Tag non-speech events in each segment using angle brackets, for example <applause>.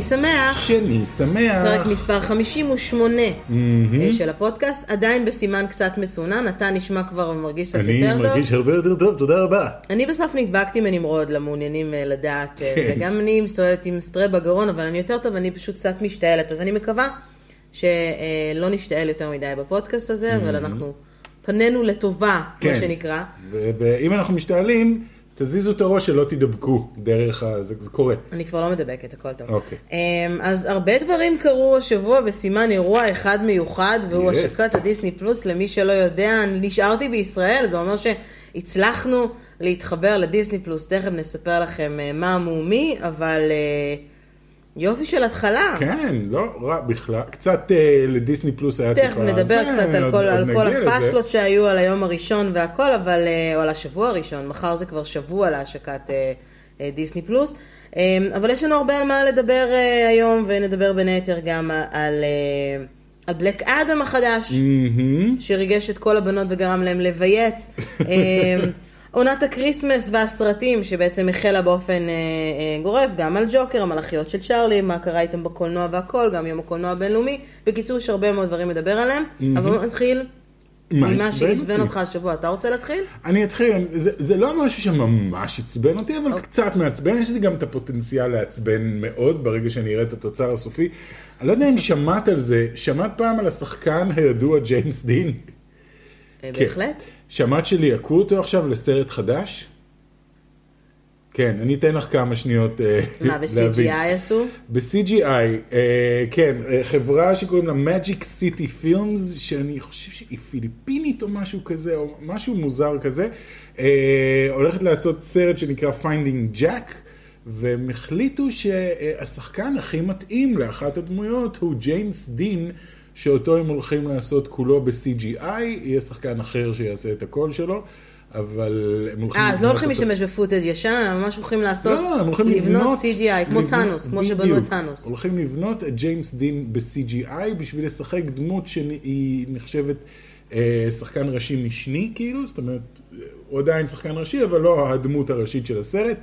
שני שמח. שני שמח. פרק מספר 58 מהמם. אה, של הפודקאסט, עדיין בסימן קצת מצונן, אתה נשמע כבר ומרגיש קצת אני יותר טוב. מרגיש הרבה יותר טוב, תודה רבה. אני בסוף נדבקתי מנמרוד למעוניינים אה, לדעת, אה, כן. וגם אני מסתובבת עם סטרה בגרון, אבל אני יותר טוב, אני פשוט קצת משתעלת, אז אני מקווה שלא נשתעל יותר מדי בפודקאסט הזה, אבל אנחנו פנינו לטובה, מה כן. שנקרא. ו- ואם אנחנו משתעלים, תזיזו את הראש שלא תדבקו דרך ה... זה, זה קורה. אני כבר לא מדבקת, הכל טוב. אוקיי. אמ, אז הרבה דברים קרו השבוע בסימן אירוע אחד מיוחד, והוא Yes. השקת הדיסני פלוס. למי שלא יודע, אני נשארתי בישראל, זה אומר שהצלחנו להתחבר לדיסני פלוס. תכף נספר לכם אה, מה המומי, אבל אה, יופי של התחלה. כן, לא רע בכלל. קצת אה, לדיסני פלוס היה תכף נדבר זה, קצת על כל, על כל. הפאשלות שהיו על היום הראשון והכל, אבל, אה, או על השבוע הראשון, מחר זה כבר שבוע להשקת אה, אה, דיסני פלוס. אה, אבל יש לנו הרבה על מה לדבר אה, היום, ונדבר בין היתר גם על, אה, על בלאק אדם החדש, מהמם. שריגש את כל הבנות וגרם להם לבייץ. <laughs> עונת הקריסמס והסרטים שבעצם החלה באופן אה, אה, גורף, גם על ג'וקר, המלאכיות של צ'ארלי, מה קרה איתם בקולנוע והכל, גם יום הקולנוע הבינלאומי. בקיצור, יש הרבה מאוד דברים לדבר עליהם, אבל בוא נתחיל מה ממה שעצבן? אותך השבוע. אתה רוצה להתחיל? אני אתחיל, זה, זה לא משהו שממש עצבן אותי, אבל אוקיי. קצת מעצבן, יש לזה גם את הפוטנציאל לעצבן מאוד ברגע שאני אראה את התוצר הסופי. אני לא יודע אם שמעת על זה, שמעת פעם על השחקן הידוע ג'יימס דין? אה, כן. שמעת שליהקו אותו עכשיו לסרט חדש? כן, אני אתן לך כמה שניות אה, <laughs> מה. ב-CGI עשו? ב-CGI, אה, כן, אה, חברה שקוראים לה Magic City Films, שאני חושב שהיא פיליפינית או משהו כזה, או משהו מוזר כזה, הולכת לעשות סרט שנקרא Finding Jack, והם החליטו שהשחקן הכי מתאים לאחת הדמויות הוא ג'יימס דין, שאותו הם הולכים לעשות כולו ב-CGI, יהיה שחקן אחר שיעשה את הקול שלו. אבל הם הולכים... אה, אז לא הולכים להשתמש ב footage ישן, אלא ממש הולכים לעשות, לא, לא, הם הולכים לבנות... לבנות CGI, כמו ת'אנוס, כמו שבנו את. ת'אנוס. הולכים לבנות את ג'יימס דין ב-CGI בשביל לשחק דמות שהיא נחשבת אה, שחקן ראשי משני, כאילו, זאת אומרת, הוא עדיין שחקן ראשי, אבל לא הדמות הראשית של הסרט.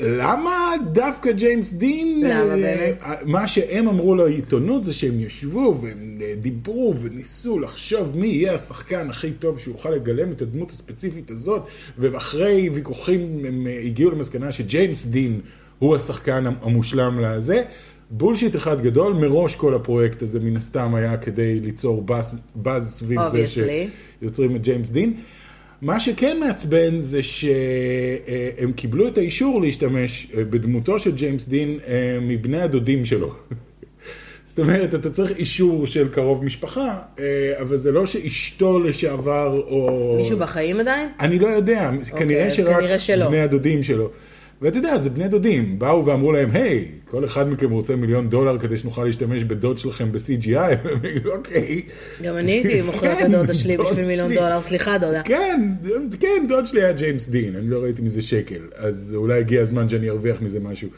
למה דווקא ג'יימס דין? למה אה, באמת? מה שהם אמרו לעיתונות זה שהם ישבו והם אה, דיברו וניסו לחשוב מי יהיה השחקן הכי טוב שיוכל לגלם את הדמות הספציפית הזאת, ואחרי ויכוחים הם אה, הגיעו למסקנה שג'יימס דין הוא השחקן המושלם לזה. bullshit אחד גדול, מראש כל הפרויקט הזה מן הסתם היה כדי ליצור buzz, buzz סביב זה. שיוצרים את ג'יימס דין. מה שכן מעצבן זה שהם קיבלו את האישור להשתמש אה, בדמותו של ג'יימס דין אה, מבני הדודים שלו. <laughs> זאת אומרת, אתה צריך אישור של קרוב משפחה, אה, אבל זה לא שאשתו לשעבר או... מישהו בחיים עדיין? אני לא יודע, כנראה אז שרק כנראה שלא. בני הדודים שלו. ואתה יודע, זה בני דודים, באו ואמרו להם, היי, כל אחד מכם רוצה מיליון דולר כדי שנוכל להשתמש בדוד שלכם ב-CGI, והם <laughs> יגידו, אוקיי. גם אני הייתי מוכרת את כן, הדודה שלי בשביל מיליון. דולר, סליחה דודה. כן, כן, דוד שלי היה ג'יימס דין, אני לא ראיתי מזה שקל, אז אולי הגיע הזמן שאני ארוויח מזה משהו.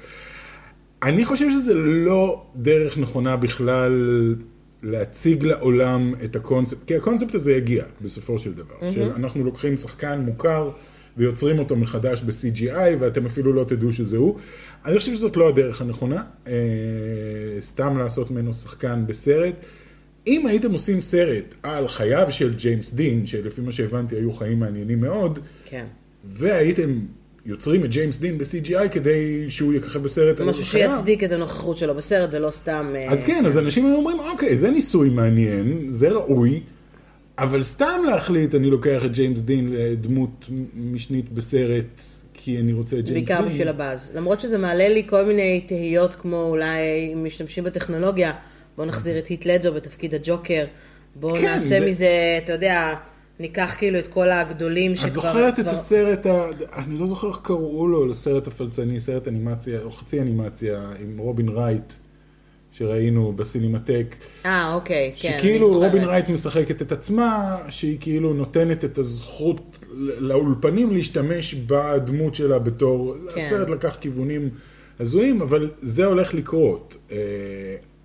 אני חושב שזה לא דרך נכונה בכלל להציג לעולם את הקונספט, כי הקונספט הזה יגיע בסופו של דבר, שאנחנו לוקחים שחקן מוכר ויוצרים אותו מחדש ב-CGI ואתם אפילו לא תדעו שזה הוא. אני חושב שזאת לא הדרך הנכונה, אה, סתם לעשות ממנו שחקן בסרט. אם הייתם עושים סרט על חייו של ג'יימס דין, שלפי מה שהבנתי היו חיים מעניינים מאוד, כן. והייתם יוצרים את ג'יימס דין ב-CGI כדי שהוא יככב בסרט על משהו חייו. שיצדיק את הנוכחות שלו בסרט ולא סתם... אז כן, אז אנשים היו אומרים, אוקיי, זה ניסוי מעניין, זה ראוי, אבל סתם להחליט, אני לוקח את ג'יימס דין לדמות משנית בסרט, כי אני רוצה את ג'יימס דין. בעיקר בשביל הבאז. למרות שזה מעלה לי כל מיני תהיות כמו אולי אם משתמשים בטכנולוגיה, בואו נחזיר את היט לג'ר בתפקיד הג'וקר, בואו כן, נעשה זה- מזה, אתה יודע, ניקח כאילו את כל הגדולים שכבר... את זוכרת את כבר- הסרט, ה... אני לא זוכר איך קראו לו, לסרט הפלצני, סרט אנימציה, או חצי אנימציה, עם רובין רייט, שראינו בסינמטק. אה, אוקיי, כן, אני שכאילו זוכרת. רובין רייט משחקת את עצמה, שהיא כאילו נותנת את הזכות לאולפנים להשתמש בדמות שלה בתור, כן. הסרט לקח כיוונים הזויים, אבל זה הולך לקרות. אה,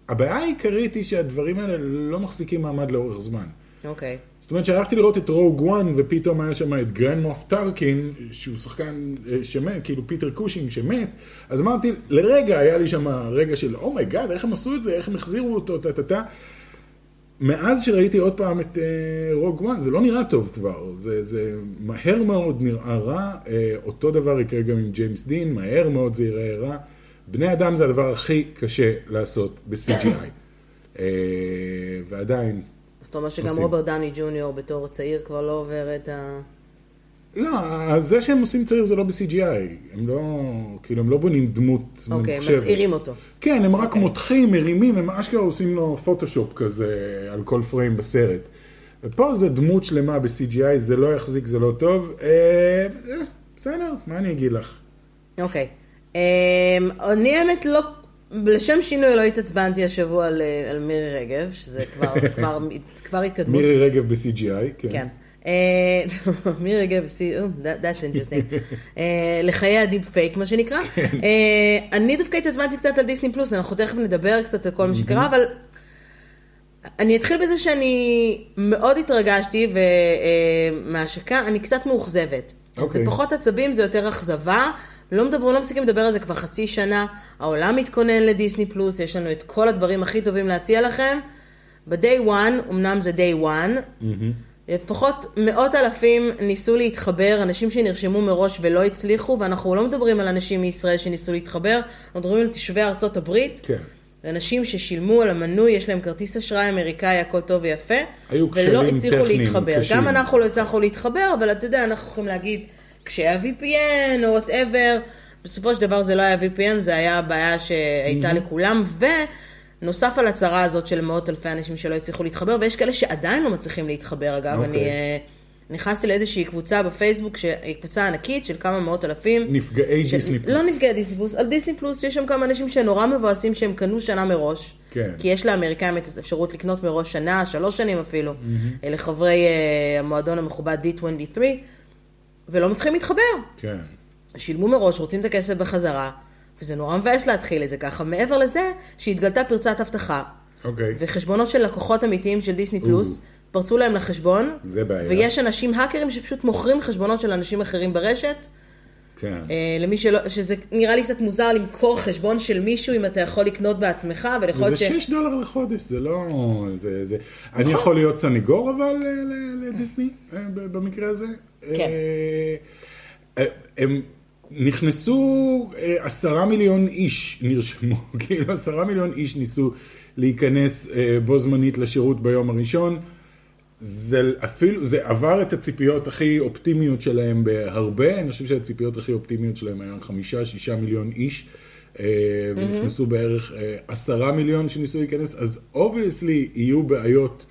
הבעיה העיקרית היא שהדברים האלה לא מחזיקים מעמד לאורך זמן. אוקיי. זאת אומרת שהלכתי לראות את Rogue One ופתאום היה שם את גרנד מוף טארקין שהוא שחקן אה, שמת, כאילו פיטר קושינג שמת, אז אמרתי לרגע היה לי שם רגע של oh my god איך הם עשו את זה, איך הם החזירו אותו, טה טה טה. מאז שראיתי עוד פעם את Rogue uh, One זה לא נראה טוב כבר, זה, זה מהר מאוד נראה רע, uh, אותו דבר יקרה גם עם ג'יימס דין, מהר מאוד זה ייראה רע. בני אדם זה הדבר הכי קשה לעשות ב-CGI. uh, ועדיין זאת אומרת שגם רוברט דני ג'וניור בתור צעיר כבר לא עובר את ה... לא, זה שהם עושים צעיר זה לא ב-CGI, הם לא, כאילו, הם לא בונים דמות ממוחשבת. אוקיי, הם מצעירים אותו. כן, הם רק אוקיי. מותחים, מרימים, הם אשכרה עושים לו פוטושופ כזה על כל פריים בסרט. ופה זה דמות שלמה ב-CGI, זה לא יחזיק, זה לא טוב. אה, בסדר, מה אני אגיד לך? אוקיי. אה, אני האמת לא לשם שינוי לא התעצבנתי השבוע על, אה, על מירי רגב, שזה כבר, <laughs> כבר, כבר התקדמות. מירי רגב ב-CGI, כן. כן. אה, <laughs> מירי רגב ב-CGI, that's interesting. <laughs> אה, לחיי הדיפ פייק, מה שנקרא. כן. אני דווקא התעצבנתי קצת על דיסני פלוס, אנחנו תכף נדבר קצת על כל מה שקרה, אבל אני אתחיל בזה שאני מאוד התרגשתי, ומההשקה אני קצת מאוכזבת. זה אוקיי. פחות עצבים, זה יותר אכזבה. לא מדברים, לא מפסיקים לדבר על זה כבר חצי שנה, העולם מתכונן לדיסני פלוס, יש לנו את כל הדברים הכי טובים להציע לכם. ב-day one, אמנם זה day one, mm-hmm. לפחות מאות אלפים ניסו להתחבר, אנשים שנרשמו מראש ולא הצליחו, ואנחנו לא מדברים על אנשים מישראל שניסו להתחבר, אנחנו מדברים על תושבי ארצות הברית. כן. אנשים ששילמו על המנוי, יש להם כרטיס אשראי אמריקאי, הכל טוב ויפה, היו ולא הצליחו להתחבר. קשים. גם אנחנו לא הצלחנו להתחבר, אבל אתה יודע, אנחנו יכולים להגיד, כשהיה VPN או וואטאבר, בסופו של דבר זה לא היה VPN, זה היה הבעיה שהייתה mm-hmm. לכולם, ונוסף על הצהרה הזאת של מאות אלפי אנשים שלא הצליחו להתחבר, ויש כאלה שעדיין לא מצליחים להתחבר, אגב, okay. אני... אוקיי. אה, נכנסתי לאיזושהי קבוצה בפייסבוק, שהיא קבוצה ענקית של כמה מאות אלפים. נפגעי ש... דיסני פלוס. לא נפגעי דיסני פלוס, על דיסני פלוס יש שם כמה אנשים שנורא מבואסים שהם קנו שנה מראש. כן. כי יש לאמריקאים את האפשרות לקנות מראש שנה, שלוש שנים אפילו, mm-hmm. לחברי uh, המועדון המכובד D23. ולא מצליחים להתחבר. כן. שילמו מראש, רוצים את הכסף בחזרה, וזה נורא מבאס להתחיל את זה ככה. מעבר לזה, שהתגלתה פרצת אבטחה. אוקיי. וחשבונות של לקוחות אמיתיים של דיסני פלוס, פרצו להם לחשבון. זה בעיה. ויש אנשים, האקרים, שפשוט מוכרים חשבונות של אנשים אחרים ברשת. כן. אה, למי שלא, שזה נראה לי קצת מוזר למכור חשבון של מישהו אם אתה יכול לקנות בעצמך וליכול להיות ש... זה 6 דולר לחודש, זה לא... זה, זה... אני נכון. יכול להיות סניגור אבל לדיסני אה, במקרה הזה. כן. אה, הם נכנסו עשרה מיליון איש נרשמו, <laughs> כאילו עשרה מיליון איש ניסו להיכנס בו זמנית לשירות ביום הראשון. זה אפילו, זה עבר את הציפיות הכי אופטימיות שלהם בהרבה, אני חושב שהציפיות הכי אופטימיות שלהם היה חמישה, שישה מיליון איש, mm-hmm. ונכנסו בערך אה, עשרה מיליון שניסו להיכנס, אז obviously יהיו בעיות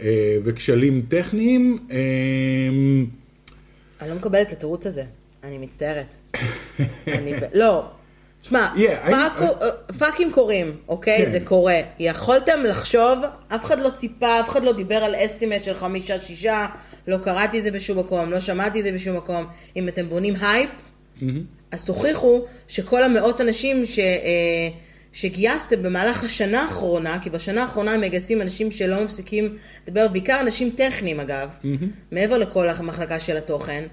אה, וכשלים טכניים. אני לא מקבלת את התירוץ הזה, אני מצטערת. אני, לא, שמע, yeah, פאקים קורים, אוקיי? כן. זה קורה. יכולתם לחשוב, אף אחד לא ציפה, אף אחד לא דיבר על estimate של חמישה, שישה, לא קראתי את זה בשום מקום, לא שמעתי את זה בשום מקום. אם אתם בונים הייפ. אז תוכיחו שכל המאות אנשים ש... אה, שגייסתם במהלך השנה האחרונה, כי בשנה האחרונה הם מגייסים אנשים שלא מפסיקים לדבר, בעיקר אנשים טכניים אגב, mm-hmm. מעבר לכל המחלקה של התוכן,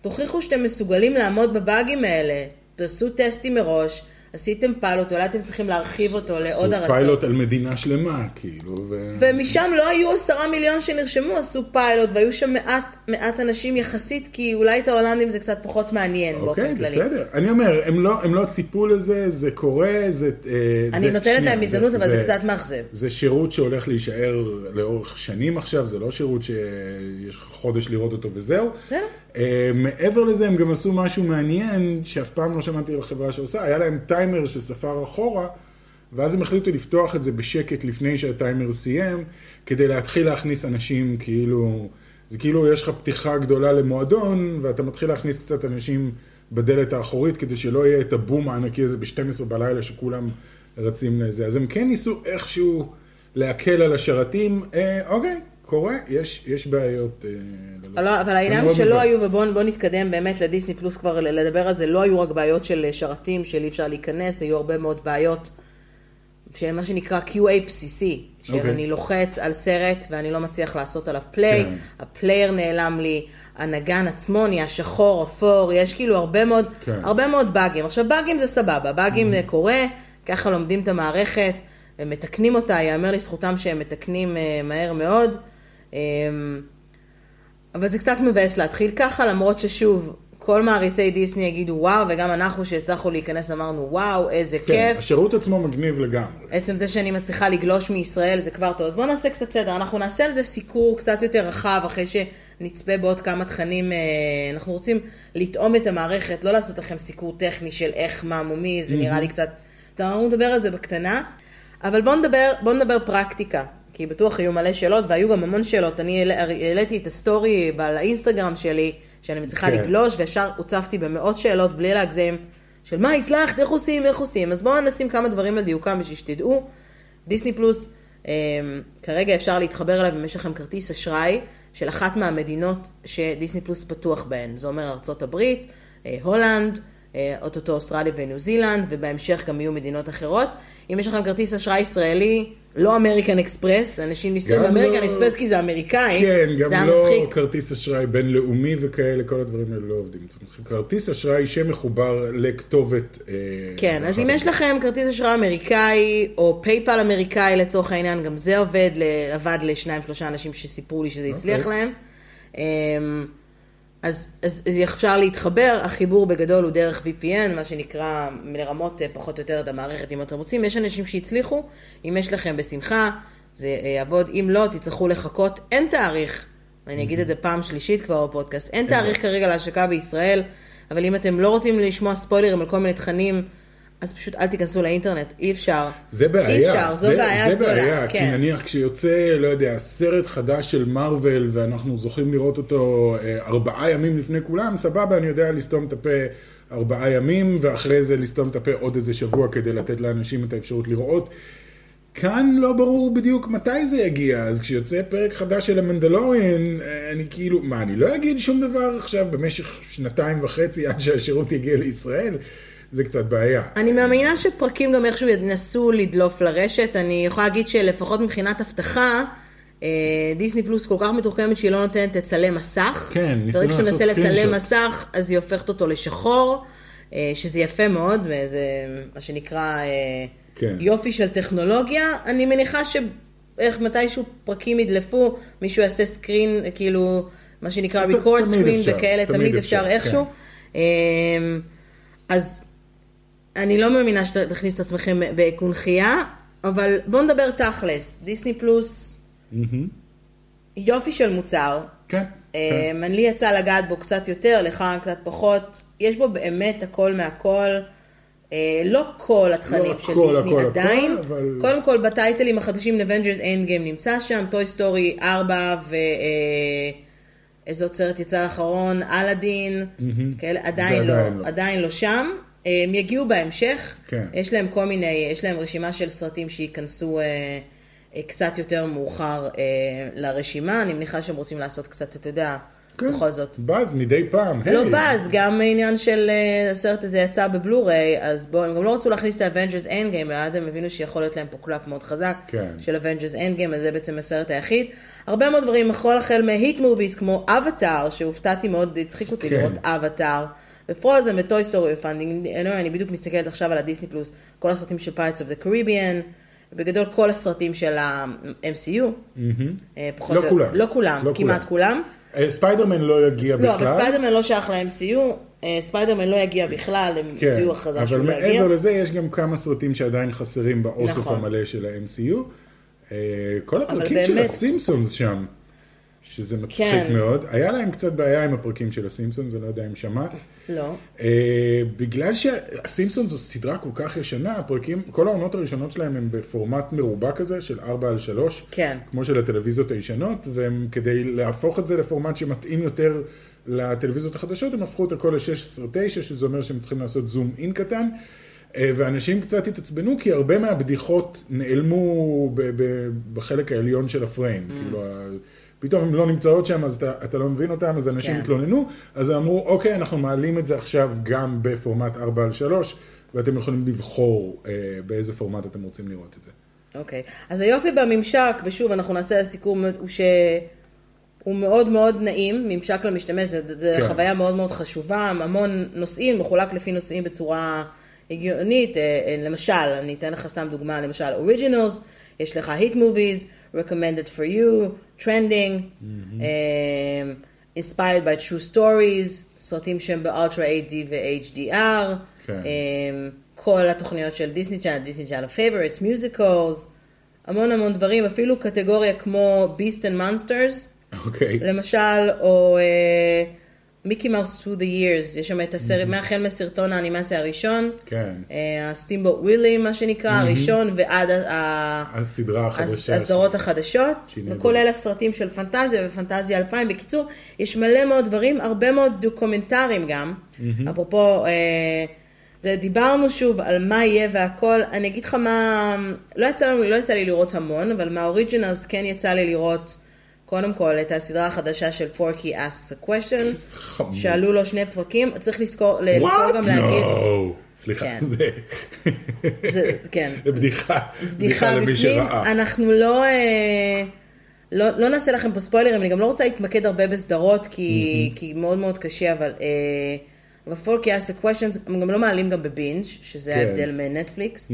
תוכיחו שאתם מסוגלים לעמוד בבאגים האלה. תעשו טסטים מראש, עשיתם פיילוט, אולי אתם צריכים להרחיב אותו לעוד ארצות. עשו פיילוט על מדינה שלמה, כאילו. ו... ומשם לא היו עשרה מיליון שנרשמו, עשו פיילוט, והיו שם מעט, מעט אנשים יחסית, כי אולי את ההולנדים זה קצת פחות מעניין אוקיי, באופן כללי. אוקיי, בסדר. אני אומר, הם לא, הם לא ציפו לזה, זה קורה, זה... אה, אני זה, נותנת להם הזדמנות, אבל זה, זה קצת מאכזב. זה שירות שהולך להישאר לאורך שנים עכשיו, זה לא שירות שיש חודש לראות אותו וזהו. בסדר. Uh, מעבר לזה הם גם עשו משהו מעניין שאף פעם לא שמעתי על חברה שעושה, היה להם טיימר שספר אחורה ואז הם החליטו לפתוח את זה בשקט לפני שהטיימר סיים כדי להתחיל להכניס אנשים כאילו, זה כאילו יש לך פתיחה גדולה למועדון ואתה מתחיל להכניס קצת אנשים בדלת האחורית כדי שלא יהיה את הבום הענקי הזה ב-12 בלילה שכולם רצים לזה, אז הם כן ניסו איכשהו להקל על השרתים, אה, אוקיי. קורה, יש, יש בעיות. אה, לא, אבל העניין שלא היו, ובואו נתקדם באמת לדיסני פלוס כבר לדבר על זה, לא היו רק בעיות של שרתים, של אי אפשר להיכנס, היו הרבה מאוד בעיות של מה שנקרא QA בסיסי, אוקיי. אני לוחץ על סרט ואני לא מצליח לעשות עליו play, כן. ה player נעלם לי, הנגן עצמו נהיה שחור, אפור, יש כאילו הרבה מאוד, כן. הרבה מאוד באגים. עכשיו באגים זה סבבה, באגים Mm-hmm. זה קורה, ככה לומדים את המערכת, הם מתקנים אותה, יאמר לזכותם שהם מתקנים אה, מהר מאוד. אה, אבל זה קצת מבאס להתחיל ככה, למרות ששוב, כל מעריצי דיסני יגידו וואו, וגם אנחנו שהצלחנו להיכנס אמרנו וואו, איזה כן, כיף. השירות עצמו מגניב לגמרי. עצם זה שאני מצליחה לגלוש מישראל זה כבר טוב. אז בואו נעשה קצת סדר, אנחנו נעשה על זה סיקור קצת יותר רחב אחרי שנצפה בעוד כמה תכנים. אה, אנחנו רוצים לטעום את המערכת, לא לעשות לכם סיקור טכני של איך, מה, מומי, זה נראה לי קצת... אנחנו נדבר על זה בקטנה, אבל בואו נדבר, בואו נדבר פרקטיקה. כי בטוח היו מלא שאלות, והיו גם המון שאלות. אני העליתי את ה story באינסטגרם שלי, שאני מצליחה כן. לגלוש, וישר הוצפתי במאות שאלות, בלי להגזים, של מה הצלחת, איך עושים, איך עושים. אז בואו נשים כמה דברים על דיוקם בשביל שתדעו. דיסני פלוס, אה, כרגע אפשר להתחבר אליו אם יש לכם כרטיס אשראי של אחת מהמדינות שדיסני פלוס פתוח בהן. זה אומר ארצות הברית, אה, הולנד, אה, אוטוטו אוסטרליה וניו זילנד, ובהמשך גם יהיו מדינות אחרות. אם יש לכם כרטיס אשראי ישראלי, לא אמריקן אקספרס, אנשים ניסו באמריקן לא- אקספרס כי זה אמריקאי, כן, גם לא מצחיק. כרטיס אשראי בינלאומי וכאלה, כל הדברים האלה לא עובדים. כרטיס אשראי שמחובר לכתובת. אה, כן, אז אם. יש לכם כרטיס אשראי אמריקאי, או פייפל אמריקאי לצורך העניין, גם זה עובד, עבד לשניים שלושה אנשים שסיפרו לי שזה הצליח אוקיי. להם. אז, אז, אז אפשר להתחבר, החיבור בגדול הוא דרך VPN, מה שנקרא לרמות אה, פחות או יותר את המערכת אם אתם רוצים. יש אנשים שהצליחו, אם יש לכם בשמחה, זה אה, יעבוד, אם לא, תצטרכו לחכות, אין תאריך, ואני אגיד את זה פעם שלישית כבר בפודקאסט, אין תאריך כרגע להשקה בישראל, אבל אם אתם לא רוצים לשמוע ספוילרים על כל מיני תכנים, אז פשוט אל תיכנסו לאינטרנט, אי אפשר. זה בעיה, אי אפשר, זו זה, בעיה זה גדולה. בעיה, כי כן. נניח כשיוצא, לא יודע, סרט חדש של מארוול ואנחנו זוכים לראות אותו אה, ארבעה ימים לפני כולם, סבבה, אני יודע לסתום את הפה ארבעה ימים, ואחרי זה לסתום את הפה עוד איזה שבוע כדי לתת לאנשים את האפשרות לראות. כאן לא ברור בדיוק מתי זה יגיע, אז כשיוצא פרק חדש של המנדלוריאן, אה, אני כאילו, מה, אני לא אגיד שום דבר עכשיו במשך שנתיים וחצי עד שהשירות יגיע לישראל? זה קצת בעיה. אני מאמינה שפרקים גם איכשהו ינסו לדלוף לרשת. אני יכולה להגיד שלפחות מבחינת אבטחה, אה, דיסני פלוס כל כך מתוחכמת שהיא לא נותנת לצלם מסך. כן, ניסינו ברגע לעשות שתנסה לצלם. מסך, אז היא הופכת אותו לשחור, אה, שזה יפה מאוד, וזה מה שנקרא אה, כן. יופי של טכנולוגיה. אני מניחה שאיך מתישהו פרקים ידלפו, מישהו יעשה סקרין, כאילו, מה שנקרא screen אפשר, וכאלה, תמיד אפשר, אפשר איכשהו. כן. אז אני לא מאמינה שתכניסו את עצמכם בקונכייה, אבל בואו נדבר תכלס. דיסני פלוס. יופי של מוצר. כן. כן. אמ, לי יצא לגעת בו קצת יותר, לך קצת פחות. יש בו באמת הכל מהכל. אה, לא כל התכנים לא של הכל, דיסני הכל, עדיין. הכל, אבל- קודם כל בטייטלים החדשים Avengers Endgame נמצא שם, Toy Story 4 ו... אה, איזה עוד סרט יצא האחרון, אלאדין, כאלה, עדיין לא, עדיין לא. עדיין לא שם. אה, הם יגיעו בהמשך, כן. יש להם כל מיני, יש להם רשימה של סרטים שייכנסו אה, אה, קצת יותר מאוחר אה, לרשימה, אני מניחה שהם רוצים לעשות קצת, אתה יודע, כן. בכל זאת. באז מדי פעם. לא היי. באז, גם העניין של אה, הסרט הזה יצא בבלוריי, אז בואו, הם גם לא רצו להכניס את ה-Avengers Endgame, ואז הם הבינו שיכול להיות להם פה clap מאוד חזק כן. של Avengers Endgame, אז זה בעצם הסרט היחיד. הרבה מאוד דברים, יכול החל מ-hit movies כמו אבטאר, שהופתעתי מאוד, הצחיק אותי כן. לראות אבטאר, ופרוזן וטוי סטורי ו-pending, אני בדיוק מסתכלת עכשיו על הדיסני פלוס, כל הסרטים של Pirates of the Caribbean, בגדול כל הסרטים של ה-MCU, אה, פחות לא או- כולם. לא כולם, לא כמעט כולם. אה, ספיידרמן לא יגיע לא, אבל בכלל. ספיידרמן לא שייך ל-MCU, אה, ספיידרמן לא יגיע בכלל, הם כן, הוציאו הכרזה אבל שהוא לא יגיע. מעבר לזה יש גם כמה סרטים שעדיין חסרים באוסף נכון. המלא של ה-MCU. כל אבל הפרקים של הסימפסונס שם, שזה מצחיק כן. מאוד. היה להם קצת בעיה עם הפרקים של הסימפסונס, אני לא יודע אם שמעת. לא. אה, בגלל שהסימפסונס זו סדרה כל כך ישנה, הפרקים, כל העונות הראשונות שלהם הם בפורמט מרובע כזה של 4 על 3, כן. כמו של הטלוויזיות הישנות, והם כדי להפוך את זה לפורמט שמתאים יותר לטלוויזיות החדשות, הם הפכו את הכל ל-16-9, שזה אומר שהם צריכים לעשות זום אין קטן. אה, ואנשים קצת התעצבנו, כי הרבה מהבדיחות נעלמו בחלק העליון של הפריים. Mm. כאילו, פתאום הן לא נמצאות שם, אז אתה, אתה לא מבין אותן, אז אנשים כן. התלוננו, אז אמרו, אוקיי, אנחנו מעלים את זה עכשיו גם בפורמט 4 על 3, ואתם יכולים לבחור אה, באיזה פורמט אתם רוצים לראות את זה. אוקיי, אז היופי בממשק, ושוב, אנחנו נעשה סיכום, הוא שהוא מאוד מאוד נעים, ממשק למשתמש, זו כן. חוויה מאוד מאוד חשובה, המון נושאים, מחולק לפי נושאים בצורה הגיונית, אה, אה, למשל, אני אתן לך סתם דוגמה, למשל, אוריג'ינלס, יש לך hit movies, recommended for you, trending, אה, inspired by true stories, סרטים שהם ב-Ultra HD ו-HDR, כן. אה, כל התוכניות של דיסני צ'אנל, דיסני צ'אנל favorites, musicals, המון המון דברים, אפילו קטגוריה כמו Beast and Monsters, אוקיי. למשל, או מיקי מאוס through the years, יש שם את הסרט, מהחל מסרטון האנימציה הראשון, כן. הסטימבוט ווילי, מה שנקרא, הראשון, ועד ה- הסדרה החדשה. הסדרות החדשות. וכולל הסרטים של פנטזיה ופנטזיה 2000. בקיצור, יש מלא מאוד דברים, הרבה מאוד דוקומנטרים גם. אפרופו, אה, זה- דיברנו שוב על מה יהיה והכל, אני אגיד לך מה, לא יצא, לנו, לא יצא לי לראות המון, אבל מהאוריג'ינלס כן יצא לי לראות, קודם כל, את הסדרה החדשה של פורקי asks a question. שעלו לו שני פרקים, צריך לזכור, לזכור גם להגיד. סליחה, כן. זה... זה, כן. זה בדיחה. בדיחה למי שראה. אנחנו לא, אה, לא, לא נעשה לכם פה ספוילרים, אני גם לא רוצה להתמקד הרבה בסדרות, כי, כי מאוד מאוד קשה, אבל, אה, אבל פורקי אסק questions, הם גם לא מעלים גם בבינג', שזה כן. ההבדל מנטפליקס.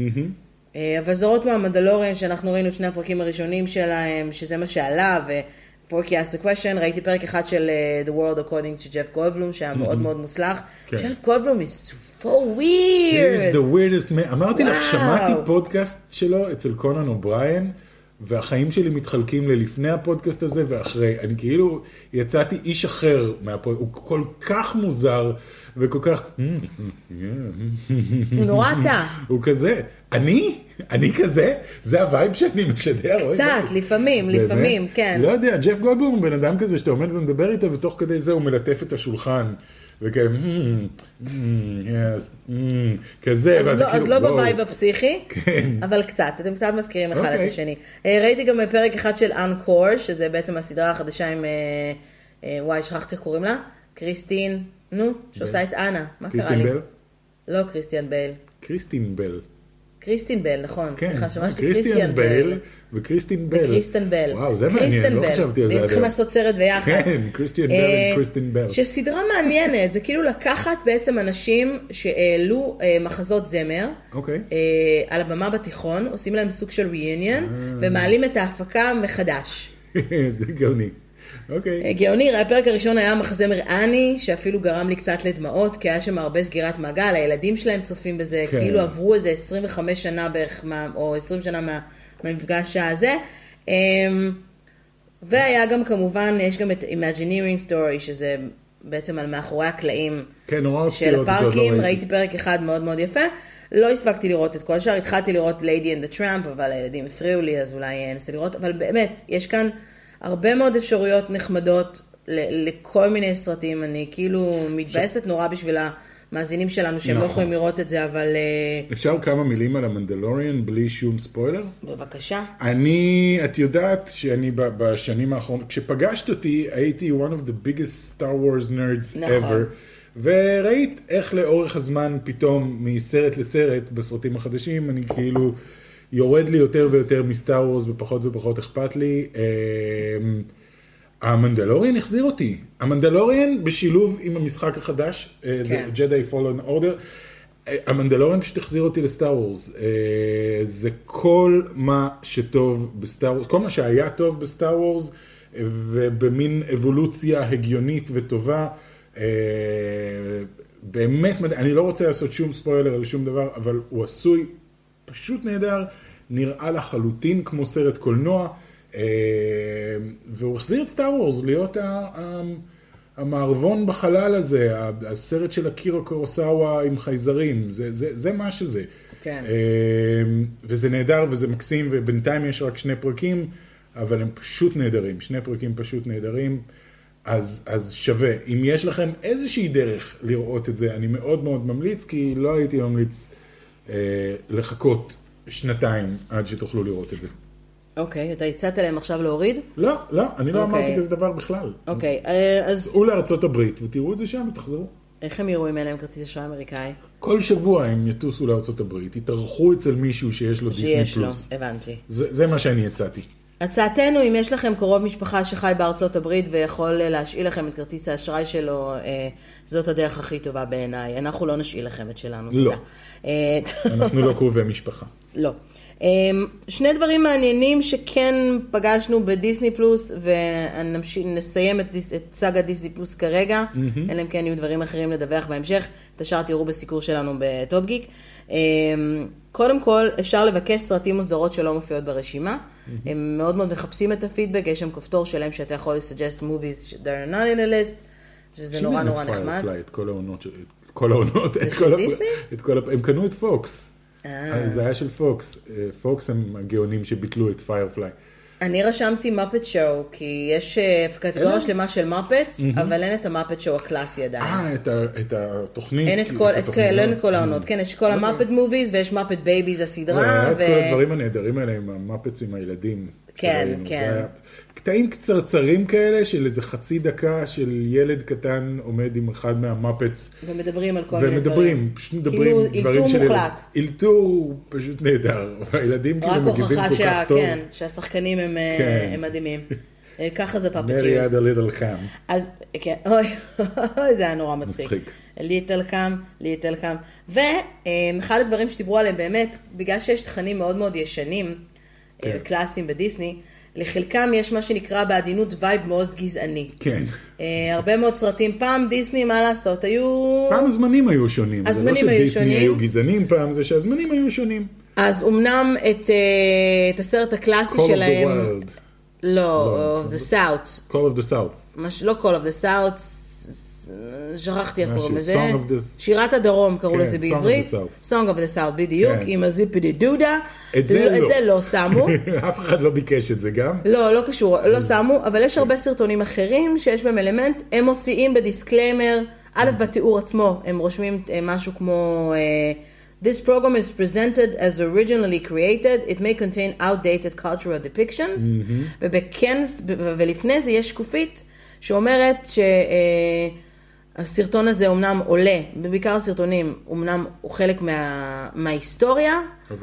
אה, אבל סדרות כמו המדלוריאן, שאנחנו ראינו את שני הפרקים הראשונים שלהם, שזה מה שעלה, ופורקי ask question, ראיתי פרק אחד של אה, The World According to Jeff Goldblum, שהיה מאוד מאוד מוצלח. כן. Jeff Goldblum is so He is weird. the weirdest man. אמרתי לך, וואו. שמעתי פודקאסט שלו אצל קונן אובריין, והחיים שלי מתחלקים ללפני הפודקאסט הזה ואחרי. אני כאילו יצאתי איש אחר מהפודקאסט, הוא כל כך מוזר וכל כך... הוא נורא תא. הוא כזה, אני? אני כזה? זה ה-vibe שאני משדר? קצת. לפעמים? לפעמים, כן. לא יודע, ג'ף גולדבלום הוא בן אדם כזה שאתה עומד ומדבר איתו, ותוך כדי זה הוא מלטף את השולחן. וכאלה, "Hmm, hmm, hmm", כזה, אז לא, כאילו, לא. ב-vibe הפסיכי, כן. אבל קצת, אתם קצת מזכירים אחד את אוקיי. השני. אה, ראיתי גם פרק אחד של אנקור, שזה בעצם הסדרה החדשה עם, אה, אה, וואי, שכחתי איך קוראים לה? קריסטין, נו, שעושה את אנה, מה קרה קריסטין לי? בל? לא קריסטיאן בייל. קריסטין בל. קריסטין בל, נכון, כן, סליחה, שמעתי קריסטיאן בל וקריסטין בל. קריסטן בל. וואו, זה מעניין, לא בל. חשבתי על זה. צריכים. לעשות סרט ביחד. כן, קריסטיאן בל אה, וקריסטין בל. שסדרה מעניינת, זה כאילו לקחת בעצם אנשים שהעלו אה, מחזות זמר, אוקיי. אה, על הבמה בתיכון, עושים להם סוג של reunion, אה. ומעלים את ההפקה מחדש. <laughs> זה גאוני. אה, אוקיי. גאוני, הפרק הראשון היה מחזמר אני, שאפילו גרם לי קצת לדמעות, כי היה שם הרבה סגירת מעגל, הילדים שלהם צופים בזה, כן. כאילו עברו איזה 25 שנה בערך, או 20 שנה מה- מהמפגש הזה. אמ, והיה גם כמובן, יש גם את Imagineering Story, שזה בעצם על מאחורי הקלעים כן, של לא הפארקים, ראיתי. ראיתי פרק אחד מאוד מאוד יפה. לא הספקתי לראות את כל השאר, התחלתי לראות Lady and the Tramp, אבל הילדים הפריעו לי, אז אולי אה, אנסה לראות, אבל באמת, יש כאן הרבה מאוד אפשרויות נחמדות ל- לכל מיני סרטים, אני כאילו מתבאסת נורא בשביל המאזינים שלנו, שהם לא נכון. יכולים לראות את זה, אבל אה, אפשר כמה מילים על המנדלוריאן בלי שום ספוילר? בבקשה. אני, את יודעת שאני בשנים האחרונות, כשפגשת אותי הייתי one of the biggest Star Wars nerds נכון. ever, וראית איך לאורך הזמן פתאום מסרט לסרט בסרטים החדשים, אני כאילו יורד לי יותר ויותר מסטאר וורס ופחות ופחות אכפת לי. אמ, המנדלוריאן החזיר אותי. המנדלוריאן בשילוב עם המשחק החדש, אה, כן. ג'די פולן אורדר. המנדלוריאן פשוט החזיר אותי לסטאר וורס. אה, זה כל מה שטוב בסטאר וורס, כל מה שהיה טוב בסטאר וורס, אה, ובמין אבולוציה הגיונית וטובה. אה, באמת. אני לא רוצה לעשות שום ספוילר על שום דבר, אבל הוא עשוי פשוט נהדר, נראה לחלוטין כמו סרט קולנוע, אה, והוא החזיר את סטאר וורס להיות המערבון בחלל הזה, הסרט של אקירו קורוסאווה עם חייזרים, זה, זה, זה מה שזה. כן. אה, וזה נהדר וזה מקסים, ובינתיים יש רק שני פרקים, אבל הם פשוט נהדרים, שני פרקים פשוט נהדרים. אז, אז שווה. אם יש לכם איזושהי דרך לראות את זה, אני מאוד מאוד ממליץ, כי לא הייתי ממליץ לחכות שנתיים עד שתוכלו לראות את זה. אוקיי, אתה הצעת להם עכשיו להוריד? לא, לא, אני לא אוקיי. אמרתי כזה דבר בכלל. אוקיי, אה, אז סעו לארצות הברית ותראו את זה שם ותחזרו. איך הם יראו אם אין להם כרטיס אשראי אמריקאי? כל שבוע הם יטוסו לארה"ב, יתארחו אצל מישהו שיש לו דיסני שיש לו, פלוס. הבנתי. זה, זה מה שאני הצעתי. הצעתנו, אם יש לכם קרוב משפחה שחי בארצות הברית ויכול אה, להשאיל לכם את כרטיס האשראי שלו, אה, זאת הדרך הכי טובה בעיניי. אנחנו לא נשאיל לכם את שלנו, לא. תודה. אה, <laughs> אנחנו לא קרובי משפחה. לא. שני דברים מעניינים שכן פגשנו בדיסני פלוס, ונסיים את, דיס, את סאגה דיסני פלוס כרגע, mm-hmm. אלא אם כן יהיו דברים אחרים לדווח בהמשך. את השאר תראו בסיקור שלנו בטופ גיק. קודם כל, אפשר לבקש סרטים וסדרות שלא מופיעות ברשימה. Mm-hmm. הם מאוד מאוד מחפשים את הפידבק, יש שם כפתור שלם שאתה יכול ל-suggest movies that are not in a list, שזה נורא נורא נחמד. את כל העונות, את כל העונות, את כל הפ- דיסני? את כל הפ- הם קנו את פוקס. אה. זה היה של פוקס. אה, פוקס הם הגאונים שביטלו את פיירפליי. אני רשמתי מאפט שואו, כי יש אה, קטגוריה אין? שלמה של מאפטס, אבל אין את המאפט שואו הקלאסי עדיין. אה, את התוכנית. אין את כאילו, כל, את התוכניות. לא אין את כל העונות, כן, יש כל המאפט movies ויש מאפט בייביז לא, הסדרה, היה את. כל הדברים הנהדרים האלה עם המאפטס עם הילדים. כן. כן. קטעים קצרצרים כאלה של איזה חצי דקה של ילד קטן עומד עם אחד מהמאפטס. ומדברים על כל מיני דברים. ומדברים, פשוט מדברים כאילו, דברים אלתור של... מוחלט. אלתור פשוט נהדר, והילדים כאילו מגיבים כל שה- כך טוב. כן, שהשחקנים הם אה, כן. הם מדהימים. <laughs> אה, ככה זה פאפטירס. had a little ham. אז, כן, אוי, <laughs> אוי, זה היה נורא מצחיק. מצחיק. ליטל קאם, ליטל קאם. ואחד הדברים שדיברו עליהם באמת, בגלל שיש תכנים מאוד מאוד ישנים, כן. אה, קלאסיים בדיסני, לחלקם יש מה שנקרא בעדינות וייב מאוד גזעני. כן. אה, הרבה מאוד סרטים, פעם דיסני, מה לעשות, היו... פעם הזמנים היו שונים. הזמנים זה לא היו שדיסני שונים. היו גזענים פעם, זה שהזמנים היו שונים. אז אמנם את, אה, את הסרט הקלאסי Call of the שלהם, Wild, לא, לא. The South, Call of the South. מש, לא Call of the South, שכחתי איך קוראים לזה, שירת הדרום קראו כן, לזה Song of בעברית, the South. Song of the South. בדיוק, כן. עם הזיפי דודה, את זה לא. זה לא שמו, <laughs> אף אחד לא ביקש את זה גם. לא, לא קשור, לא שמו, אבל יש הרבה סרטונים אחרים שיש בהם אלמנט, הם מוציאים ב-disclaimer, א', בתיאור עצמו, הם רושמים אה, משהו כמו, אה, This program is presented as originally created, it may contain outdated cultural depictions, ובכן, ב- ולפני זה יש שקופית שאומרת שהסרטון הזה אומנם עולה, בעיקר הסרטונים, אומנם הוא חלק מה, מההיסטוריה,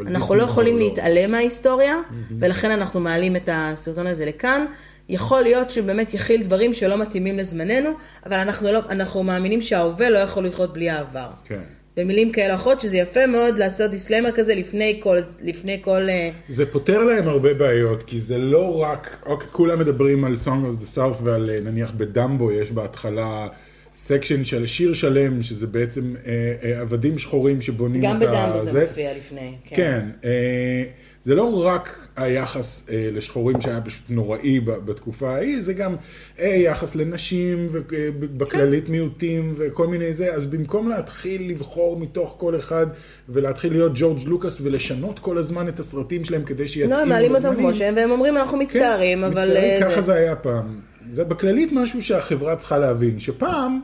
אנחנו לא יכולים לא. להתעלם מההיסטוריה, ולכן אנחנו מעלים את הסרטון הזה לכאן. יכול להיות שבאמת יכיל דברים שלא מתאימים לזמננו, אבל אנחנו, לא, אנחנו מאמינים שההווה לא יכול לחיות בלי העבר. כן. במילים כאלה או אחרות, שזה יפה מאוד לעשות disclaimer כזה לפני כל, לפני כל... אה, זה פותר להם הרבה בעיות, כי זה לא רק, אוקיי, כולם מדברים על Song of the South ועל אה, נניח בדמבו, יש בהתחלה section של שיר שלם, שזה בעצם אה, אה, עבדים שחורים שבונים גם את בדמבו זה מופיע לפני. כן, אה, זה לא רק היחס אה, לשחורים שהיה פשוט נוראי בתקופה ההיא, זה גם אה, יחס לנשים ובכללית מיעוטים וכל מיני זה, אז במקום להתחיל לבחור מתוך כל אחד ולהתחיל להיות ג'ורג' לוקאס ולשנות כל הזמן את הסרטים שלהם כדי שיתאימו לא, בזמנים. מעלים אותם כמו שהם, והם אומרים אנחנו מצטערים, כן, אבל... מצטערים, אה, ככה זה- זה היה פעם. זה בכללית משהו שהחברה צריכה להבין, שפעם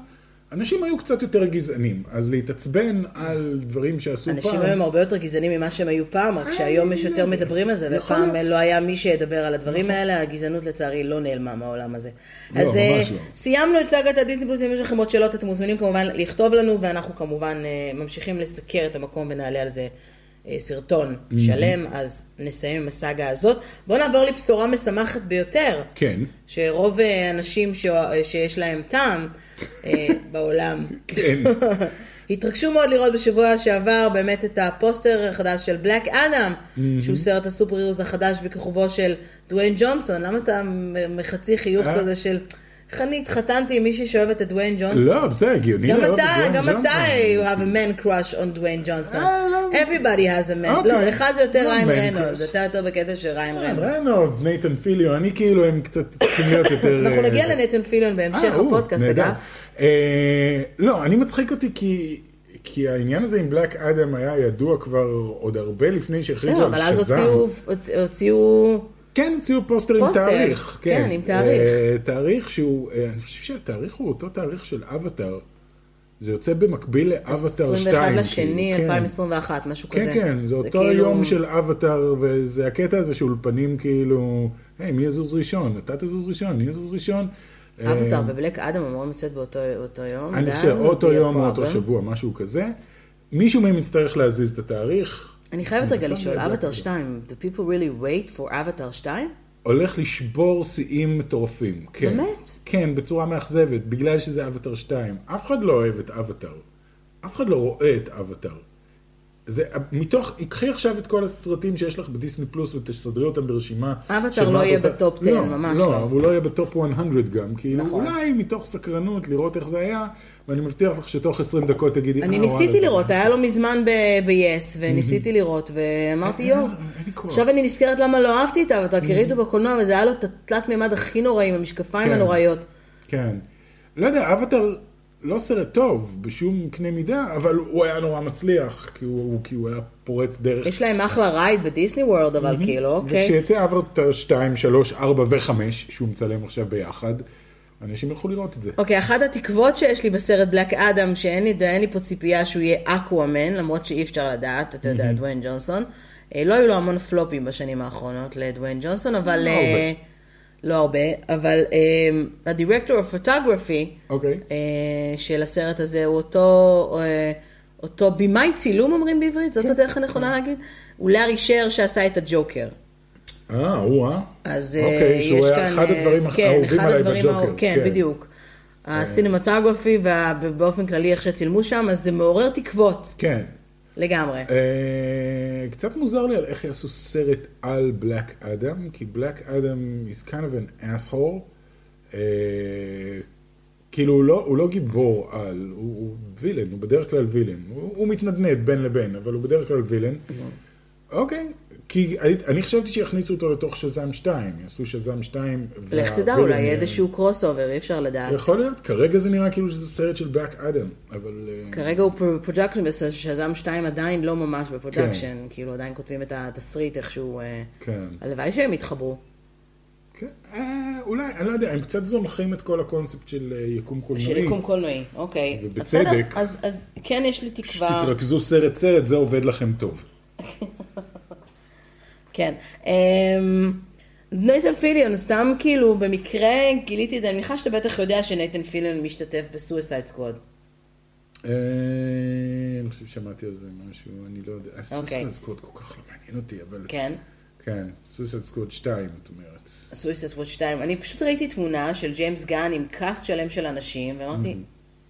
אנשים היו קצת יותר גזענים, אז להתעצבן על דברים שעשו פעם... אנשים היום הרבה יותר גזענים ממה שהם היו פעם, רק שהיום יש יותר מדברים על זה, ופעם להיות. לא היה מי שידבר על הדברים האלה, הגזענות לצערי לא נעלמה מהעולם הזה. לא, אז אה, ממש לא. סיימנו את סאגת הדיסני פלוס, אם יש לכם עוד שאלות אתם מוזמנים כמובן לכתוב לנו, ואנחנו כמובן אה, ממשיכים לסקר את המקום ונעלה על זה אה, סרטון שלם, אז נסיים עם הסאגה הזאת. בואו נעבור לבשורה משמחת ביותר. כן. שרוב אה, האנשים ש... שיש להם טעם אה, <laughs> בעולם, כן. <laughs> התרגשו מאוד לראות בשבוע שעבר באמת את הפוסטר החדש של בלק אדם, שהוא סרט ה-superheroes החדש בכיכובו של דוויין ג'ונסון. למה אתה מחצי חיוך אה? כזה של... איך אני התחתנתי עם מישהי שאוהבת את דוויין ג'ונסון? לא, בסדר, הגיוני. גם אתה, גם. אתה, you have a man crush on דוויין ג'ונסון. אה, לא. Everybody has a man. אוקיי. לא, לך זה יותר לא ריין crush. אתה יותר בקטע של ריין כן, רנולדס. רנולדס, נייתן פיליון, אני כאילו, הם קצת צריכים להיות <laughs> יותר... אנחנו אה, נגיע זה. לנייתן פיליון בהמשך אה, הפודקאסט. אגב. אה, לא, אני מצחיק אותי כי... כי העניין הזה עם בלק אדם היה ידוע כבר עוד הרבה לפני שהכריזו בסדר, על אבל אז Shazam. הוציאו, הוצ- הוציאו, כן, הוציאו פוסטר עם פוסטר, תאריך. כן, עם תאריך. אה, תאריך שהוא, אה, אני חושב שהתאריך הוא אותו תאריך של אבטאר. זה יוצא במקביל לאבטאר 2. 21 לשני, כאילו, כן. 2021, משהו כזה. כן, כן, זה אותו כאילו- יום של אבטאר, וזה הקטע הזה שאולפנים כאילו, היי, מי יזוז ראשון? אתה תזוז ראשון, מי יזוז ראשון? אבטר בבלק אדם אמורים לצאת באותו באותו יום. אני חושב, אותו יום או אותו. שבוע, משהו כזה. מישהו מהם יצטרך להזיז את התאריך. אני חייבת רגע לשאול, אבטר אדם. 2, do people really wait for אבטר 2? הולך לשבור שיאים מטורפים. כן. באמת? כן, בצורה מאכזבת, בגלל שזה אבטר 2. אף אחד לא אוהב את אבטר. אף אחד לא רואה את אבטר. זה, מתוך, קחי עכשיו את כל הסרטים שיש לך בדיסני פלוס ותסדרי אותם ברשימה. אבטר לא יהיה בטופ 10, ממש לא. לא. לא, הוא לא יהיה בטופ 100 גם, כאילו נכון. אולי מתוך סקרנות לראות איך זה היה, ואני מבטיח לך שתוך 20 דקות תגידי, אני "אה, ניסיתי לראות, היה לו מזמן ב- ב-yes, וניסיתי לראות, ואמרתי יואו, אין- אין לי כוח." עכשיו אני נזכרת למה לא אהבתי את אבטר, כי ראיתי בקולנוע וזה היה לו את התלת מימד הכי נוראי, עם המשקפיים כן. הנוראיות. כן. לא יודע, אבטר לא סרט טוב בשום קנה מידה, אבל הוא היה נורא מצליח, כי הוא, כי הוא היה פורץ דרך. יש להם אחלה ride בדיסני וורלד, אבל כאילו, אוקיי. וכשיצא אבטר 2, 3, 4 ו-5, שהוא מצלם עכשיו ביחד, אנשים ילכו לראות את זה. אוקיי, אחת התקוות שיש לי בסרט Black Adam, שאין לי, לי פה ציפייה שהוא יהיה Aquaman, למרות שאי אפשר לדעת, אתה יודע, דוויין ג'ונסון. אה, לא היו לו המון פלופים בשנים האחרונות לדוויין ג'ונסון, אבל... לא אה, הרבה. לא הרבה, אבל הדירקטור of photography אוקיי. אה, של הסרט הזה הוא אותו, אה, אותו במאי צילום אומרים בעברית, זאת הדרך הנכונה להגיד? הוא לארי שר שעשה את הג'וקר. אה, הוא אה? אז אה, אוקיי, יש שהוא היה כאן... אחד אה, הדברים כן, האהובים אחד עליי בג'וקר. האהוב- כן, בדיוק. הסינמטוגרפי ובאופן כללי איך שצילמו שם, אז זה מעורר תקוות כן. לגמרי. אה, קצת מוזר לי על איך יעשו סרט על בלק אדם, כי בלק אדם is kind of an asshole. אה, כאילו הוא לא, הוא לא גיבור על, הוא, הוא villain, הוא בדרך כלל villain. הוא, הוא מתנדנד בין לבין, אבל הוא בדרך כלל villain. אוקיי, כי אני, חשבתי שיכניסו אותו לתוך שזאם 2, יעשו שזאם 2. לך תדע, אולי יהיה איזשהו crossover, אי אפשר לדעת. יכול להיות, כרגע זה נראה כאילו שזה סרט של Black Adam, אבל... אה, כרגע הוא ב production, ושזאם 2 עדיין לא ממש ב production, כן. כאילו עדיין כותבים את התסריט איכשהו, אה, כן. הלוואי שהם יתחברו. כן, אה, אולי, אני לא יודע, הם קצת זונחים את כל הקונספט של יקום קולנועי. של יקום קולנועי, אוקיי. ובצדק. אז, אז כן יש לי תקווה. תתרכזו סרט סרט, זה עובד לכם טוב. <laughs> כן. אמ, נייתן פיליון, סתם כאילו, במקרה גיליתי את זה, אני מניחה שאתה בטח יודע שנייתן פיליון משתתף ב Suicide Squad. אה, אני חושב ששמעתי על זה משהו, אני לא יודע. Suicide Squad כל כך לא מעניין אותי, אבל... כן. כן, Suicide Squad 2, את אומרת. Suicide Squad 2. אני פשוט ראיתי תמונה של ג'יימס גן עם cast שלם של אנשים, ואמרתי,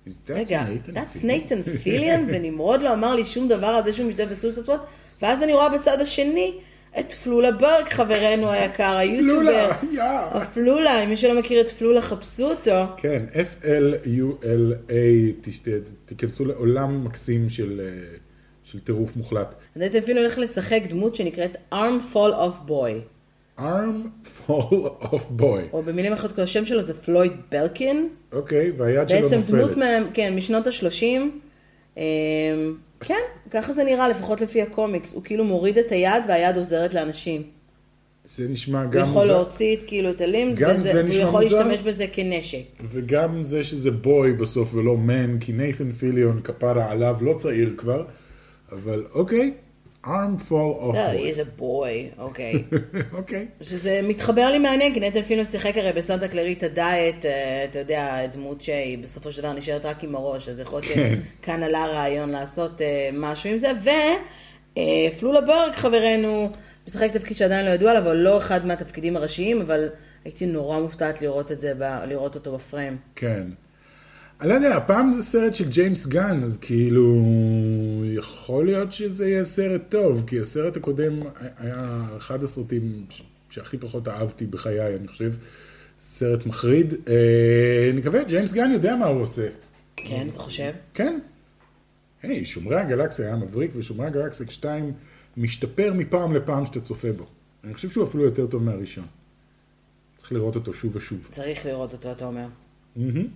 that רגע, that's? נייתן פיליון, <laughs> ונמרוד לא אמר לי שום דבר על זה שהוא משתתף ב Suicide Squad, ואז אני רואה בצד השני את פלולה בורג, חברנו היקר, היוטיובר. פלולה, יא. הפלולה, אם מי שלא מכיר את פלולה, חפשו אותו. כן, F-L-U-L-A, תיכנסו לעולם מקסים של אה, של טירוף מוחלט. נייתן פיליון הולך לשחק דמות שנקראת arm fall of boy. arm fall of boy. או במילים אחרות, כל השם שלו זה פלויד בלקין. אוקיי, והיד שלו בעצם נופלת. דמות, מה, כן, משנות ה-30. כן, ככה זה נראה, לפחות לפי הקומיקס. הוא כאילו מוריד את היד והיד עוזרת לאנשים. זה נשמע הוא גם יכול מוזר, להוציא את, כאילו את הלימס, וזה- זה והוא נשמע יכול מוזר. להשתמש בזה כנשק. וגם זה שזה בוי בסוף ולא מן, כי נייתן פיליון כפרה עליו, לא צעיר כבר, אבל אוקיי, arm fall of בסדר, he's a boy, אוקיי. אוקיי. <laughs> שזה מתחבר לי מעניין, כי נטל פילון שיחק הרי בסנטה קלריטה דיאט, אה, אתה יודע, דמות שהיא בסופו של דבר נשארת רק עם הראש, אז יכול להיות כן. שכאן עלה רעיון לעשות אה, משהו עם זה, ופלולה ברג חברנו, משחק תפקיד שעדיין לא ידוע עליו, אבל לא אחד מהתפקידים הראשיים, אבל הייתי נורא מופתעת לראות את זה, לראות אותו בפריים. כן. אני לא יודע, הפעם זה סרט של ג'יימס גן, אז כאילו, יכול להיות שזה יהיה סרט טוב, כי הסרט הקודם היה אחד הסרטים שהכי פחות אהבתי בחיי, אני חושב, סרט מחריד. אה, נקווה, ג'יימס גן יודע מה הוא עושה. כן, אתה חושב? כן. היי, שומרי הגלקסיה היה מבריק, ושומרי הגלקסיה 2 משתפר מפעם לפעם שאתה צופה בו. אני חושב שהוא אפילו יותר טוב מהראשון. צריך לראות אותו שוב ושוב. צריך לראות אותו, אתה אומר. אוקיי.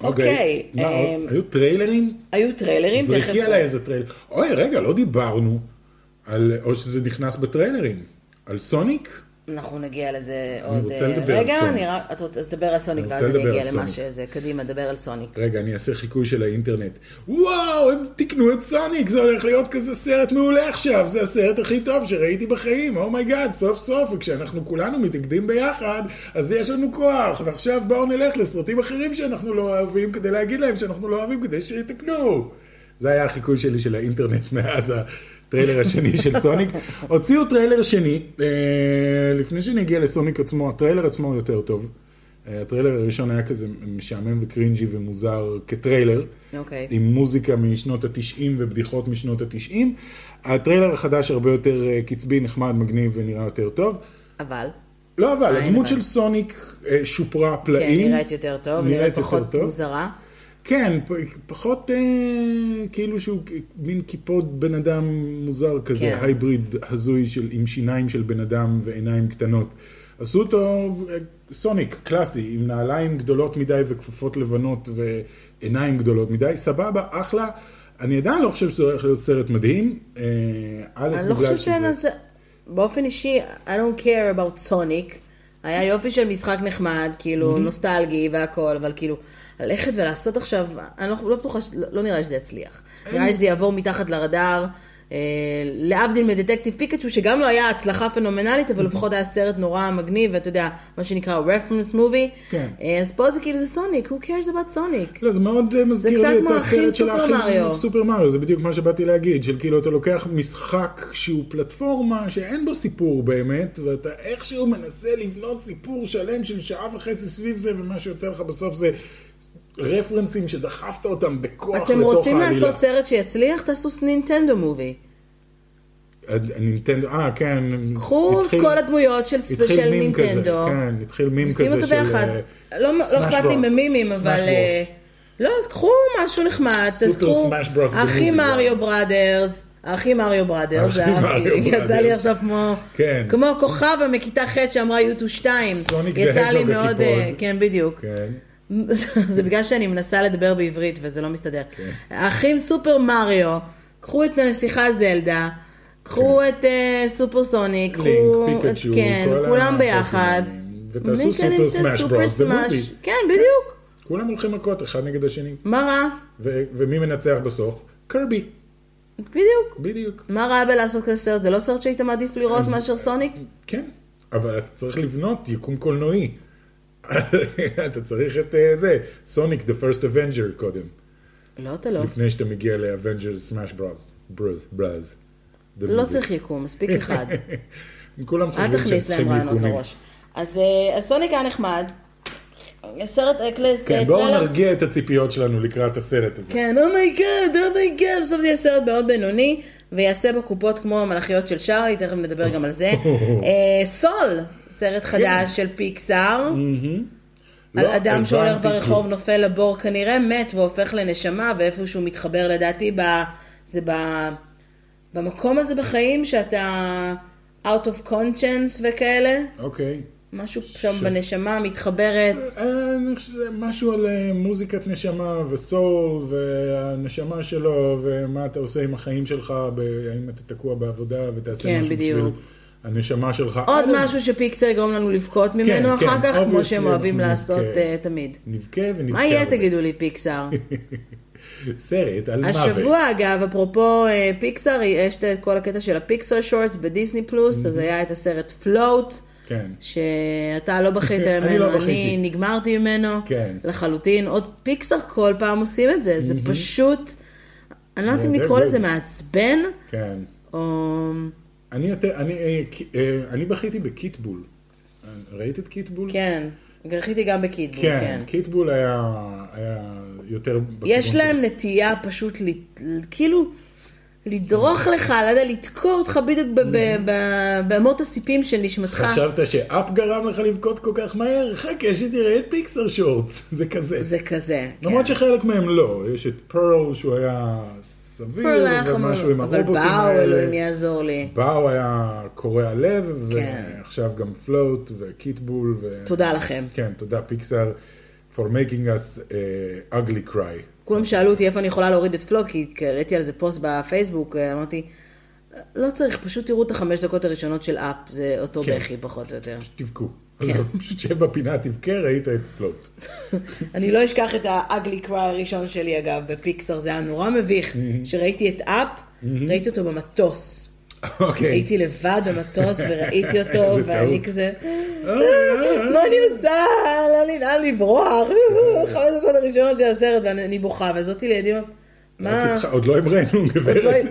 אוקיי, מה עוד? אמ, היו טריילרים? היו טריילרים, זרקי עליי איזה טריילר. אוי, רגע, לא דיברנו על, או שזה נכנס בטריילרים. על סוניק? אנחנו נגיע לזה עוד... רוצה אה, לדבר על רגע, סוניק. אני רק... רוצה לדבר על סוניק, אני ואז רוצה אני לדבר אגיע על למה. שזה. קדימה, דבר על סוניק. רגע, אני אעשה חיקוי של האינטרנט. וואו, הם תיקנו את סוניק, זה הולך להיות כזה סרט מעולה עכשיו, זה הסרט הכי טוב שראיתי בחיים, oh my god, סוף סוף, וכשאנחנו כולנו מתאגדים ביחד, אז יש לנו כוח, ועכשיו בואו נלך לסרטים אחרים שאנחנו לא אוהבים, כדי להגיד להם שאנחנו לא אוהבים, כדי שיתקנו. זה היה החיקוי שלי של האינטרנט מאז הטריילר השני של סוניק. הוציאו טריילר שני, אה, לפני שנגיע לסוניק עצמו, הטריילר עצמו הוא יותר טוב. אה, הטריילר הראשון היה כזה משעמם ו cringey ומוזר כטריילר, אוקיי. עם מוזיקה משנות התשעים ובדיחות משנות התשעים. הטריילר החדש הרבה יותר אה, קצבי, נחמד, מגניב ונראה יותר טוב. אבל, לא אבל, הדמות אבל. של סוניק שופרה כן, פלאים. נראית יותר טוב, נראית נראית יותר פחות טוב. מוזרה. כן, פחות אה, כאילו שהוא מין קיפוד בן אדם מוזר כזה, כן. hybrid הזוי של, עם שיניים של בן אדם ועיניים קטנות. עשו אותו אה, סוניק, קלאסי, עם נעליים גדולות מדי וכפפות לבנות ועיניים גדולות מדי, סבבה, אחלה. אני עדיין לא חושב שזה הולך להיות סרט מדהים. אה, אני לא חושבת שאין על זה... באופן אישי, I don't care about Sonic. היה יופי של משחק נחמד, כאילו, נוסטלגי והכל, אבל כאילו, ללכת ולעשות עכשיו, אני לא, לא בטוחה, לא, לא נראה לי שזה יצליח. נראה לי שזה יעבור מתחת לרדאר. אה, להבדיל מדטקטיב פיקצ'ו, שגם לא היה הצלחה פנומנלית, אבל לפחות היה סרט נורא מגניב, ואתה יודע, מה שנקרא reference movie. כן. אה, אז פה זה כאילו זה סוניק, who cares about סוניק? לא, זה מאוד אה, מזכיר לי את הסרט של האחים. סופר מריו, זה בדיוק מה שבאתי להגיד, של כאילו אתה לוקח משחק שהוא פלטפורמה שאין בו סיפור באמת, ואתה איכשהו מנסה לבנות סיפור שלם של שעה וחצי סביב זה, ומה שיוצא לך בסוף זה רפרנסים שדחפת אותם בכוח לתוך אתם העלילה. רוצים לעשות סרט שיצליח? תעשו נינטנדו מובי. הנינטנדו, אה כן. קחו את כל הדמויות של של נינטנדו, כן, התחיל מים כזה ושימו אותו של, ביחד. אה, לא לא אכפת לי. ממימים, אבל... אה. לא, קחו משהו נחמד, the האחים movie, מריו. בראדרס, האחים מריו בראדרס, זה אהבתי, יצא לי. עכשיו כמו, כן. כמו כוכבה מכיתה ח' שאמרה יוטו 2, סוניק יצא the לי מאוד, אה. כן בדיוק, כן. <laughs> זה בגלל שאני מנסה לדבר בעברית וזה לא מסתדר. כן. האחים סופר מריו, קחו את הנסיכה זלדה, קחו את אה, סופר כן. לינק, קחו, את- פיקצ'ו, כן, כולם ביחד. ותעשו כן סופר סמאש ברוס, זה? מובי. כן, בדיוק. כולם הולכים מכות אחד נגד השני. מה רע? ו- ומי מנצח בסוף? קרבי. בדיוק. בדיוק. מה רע בלעשות כזה סרט? זה לא סרט שהיית מעדיף לראות מאשר סוניק? כן, אבל אתה צריך לבנות יקום קולנועי. <laughs> אתה צריך את אה, זה, סוניק, the first Avenger קודם, לא, אתה לא. לפני שאתה מגיע ל-Avengers Smash Bros. ברז. לא. צריך יקום, מספיק אחד. <laughs> כולם אל חושבים שהם תכניס להם צריכים רעיונות יקומים. לראש. אז אה, סוניק היה נחמד. סרט אקלס, כן, אה, בואו טריילר- נרגיע את הציפיות שלנו לקראת הסרט הזה. כן, אומייגאד, אומייגאד, בסוף זה יהיה סרט מאוד בינוני, ויעשה בקופות כמו המלאכיות של שרלי, תכף נדבר גם על זה. <laughs> אה, סול, סרט חדש של פיקסאר, על לא אדם שהולך הבנתי ברחוב, כלום. נופל לבור, כנראה מת והופך לנשמה, ואיפה שהוא מתחבר לדעתי, ב... זה ב... במקום הזה בחיים שאתה out of conscience וכאלה, אוקיי. משהו שם בנשמה מתחברת. אה, משהו על אה, מוזיקת נשמה וסול והנשמה שלו ומה אתה עושה עם החיים שלך, האם אתה תקוע בעבודה ותעשה כן, משהו בדיוק. בשביל הנשמה שלך. עוד משהו שפיקסר יגרום לנו לבכות ממנו כן, אחר כך, כמו שהם אוהבים אנחנו לעשות נבכה. אה, תמיד. נבכה ונבכה. מה יהיה. תגידו לי פיקסאר? <laughs> סרט על מוות. השבוע אגב, אפרופו אה, פיקסאר, יש את כל הקטע של הפיקסאר שורטס בדיסני פלוס, אז היה את הסרט פלוט. כן. שאתה לא בכית <laughs> אני ממנו, לא אני. נגמרתי ממנו כן. לחלוטין. עוד פיקסאר כל פעם עושים את זה, זה פשוט, אני לא יודעת אם לקרוא. לזה מעצבן, כן. או... אני יותר, אני, אה, אה, אני בכיתי ב Kitbull. ראית את Kitbull? כן, גם בכיתי גם ב Kitbull, כן, כן. Kitbull היה, היה יותר... יש. להם נטייה פשוט, ל- כאילו, לדרוך לך, לא יודע, לתקוע אותך בדיוק ב- באמות הסיפים של נשמתך. חשבת ש Up גרם לך לבכות כל כך מהר? חכה, שתראה את פיקסאר shorts, <laughs> זה כזה. זה כזה. למרות כן. שחלק מהם לא, יש את פרל שהוא היה סביר, פרל היה חמור, ומשהו עם אבל הרובוטים באו, אלוהים האלה. יעזור לי. באו היה קורע לב, כן. ועכשיו גם Float ו Kitbull. ו... תודה לכם. כן, תודה פיקסאר for making us uh, ugly cry. כולם שאלו אותי איפה אני יכולה להוריד את Float, כי העליתי על זה פוסט בפייסבוק, אמרתי, לא צריך, פשוט תראו את החמש דקות הראשונות של Up, זה אותו כן. בכי פחות או יותר. תבכו. כן. <laughs> עזוב, פשוט שב בפינה, תבכה, ראית את Float. <laughs> אני לא אשכח את ה-ugly cry הראשון שלי אגב, בפיקסר, זה היה נורא מביך. כשראיתי את אפ, ראיתי אותו במטוס. אוקיי. הייתי לבד במטוס <laughs> וראיתי אותו, ואני. כזה, אה, מה אני עושה? לא לי לאן לברוח? חמש דקות הראשונות של הסרט, ואני בוכה, וזאתי לידי, מה? התח- עוד לא המראנו, לא- גברת.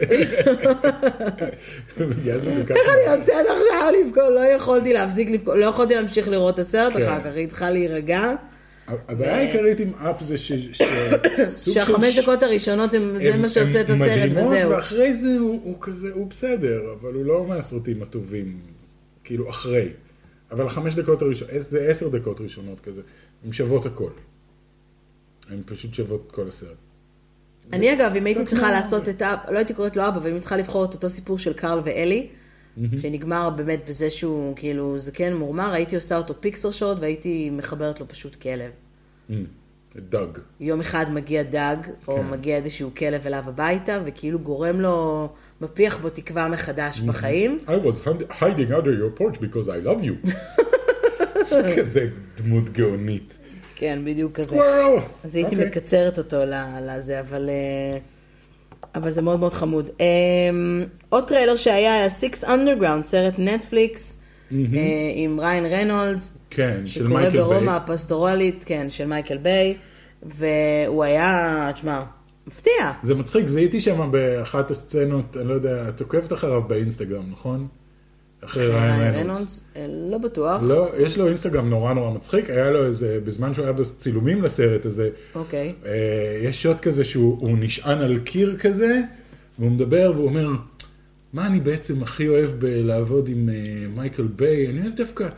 כך... איך אני יוצאת עכשיו לבכות? לא יכולתי להפסיק לבכות, לא יכולתי להמשיך לראות את הסרט כן. אחר כך, היא צריכה להירגע. הבעיה העיקרית עם אפ זה ש... שהחמש דקות הראשונות הם- זה מה שעושה את הסרט מדהימות, וזהו. ואחרי זה הוא, הוא כזה, הוא בסדר, אבל הוא לא מהסרטים הטובים, כאילו אחרי. אבל החמש דקות הראשונות, זה עשר דקות ראשונות כזה, הן שוות הכל. הן פשוט שוות כל הסרט. אני אגב, אם הייתי צריכה לעשות את האב, לא הייתי קוראת לו אבא, אבל אם הייתי צריכה לבחור את אותו סיפור של קארל ואלי, שנגמר באמת בזה שהוא כאילו זקן מורמר, הייתי עושה אותו פיקסר שוט והייתי מחברת לו פשוט כלב. דאג. יום אחד מגיע דאג, או כן. מגיע איזשהו כלב אליו הביתה, וכאילו גורם לו, מפיח בו תקווה מחדש בחיים. I was hid- hiding under your porch because I love you. זה <laughs> כזה דמות גאונית. כן, בדיוק כזה. Squirrel! אז הייתי אוקיי. מקצרת אותו לזה, אבל, אה, אבל זה מאוד מאוד חמוד. אה, עוד טריילר שהיה היה Six Underground, סרט נטפליקס, אה, עם ריין רנולדס, כן, של מייקל ברומא ביי. הפסטורלית, כן, של מייקל ביי, והוא היה, תשמע, מפתיע. זה מצחיק, זיהיתי שם באחת הסצנות, אני לא יודע, את עוקבת אחריו באינסטגרם, נכון? אחרי ריין. רנולדס, אה, לא בטוח. לא, יש לו אינסטגרם נורא נורא מצחיק, היה לו איזה, בזמן שהוא היה בצילומים לסרט הזה, אוקיי. אה, יש שוט כזה שהוא הוא נשען על קיר כזה, והוא מדבר והוא אומר, מה אני בעצם הכי אוהב בלעבוד עם אה, מייקל ביי? אני אוהב דווקא,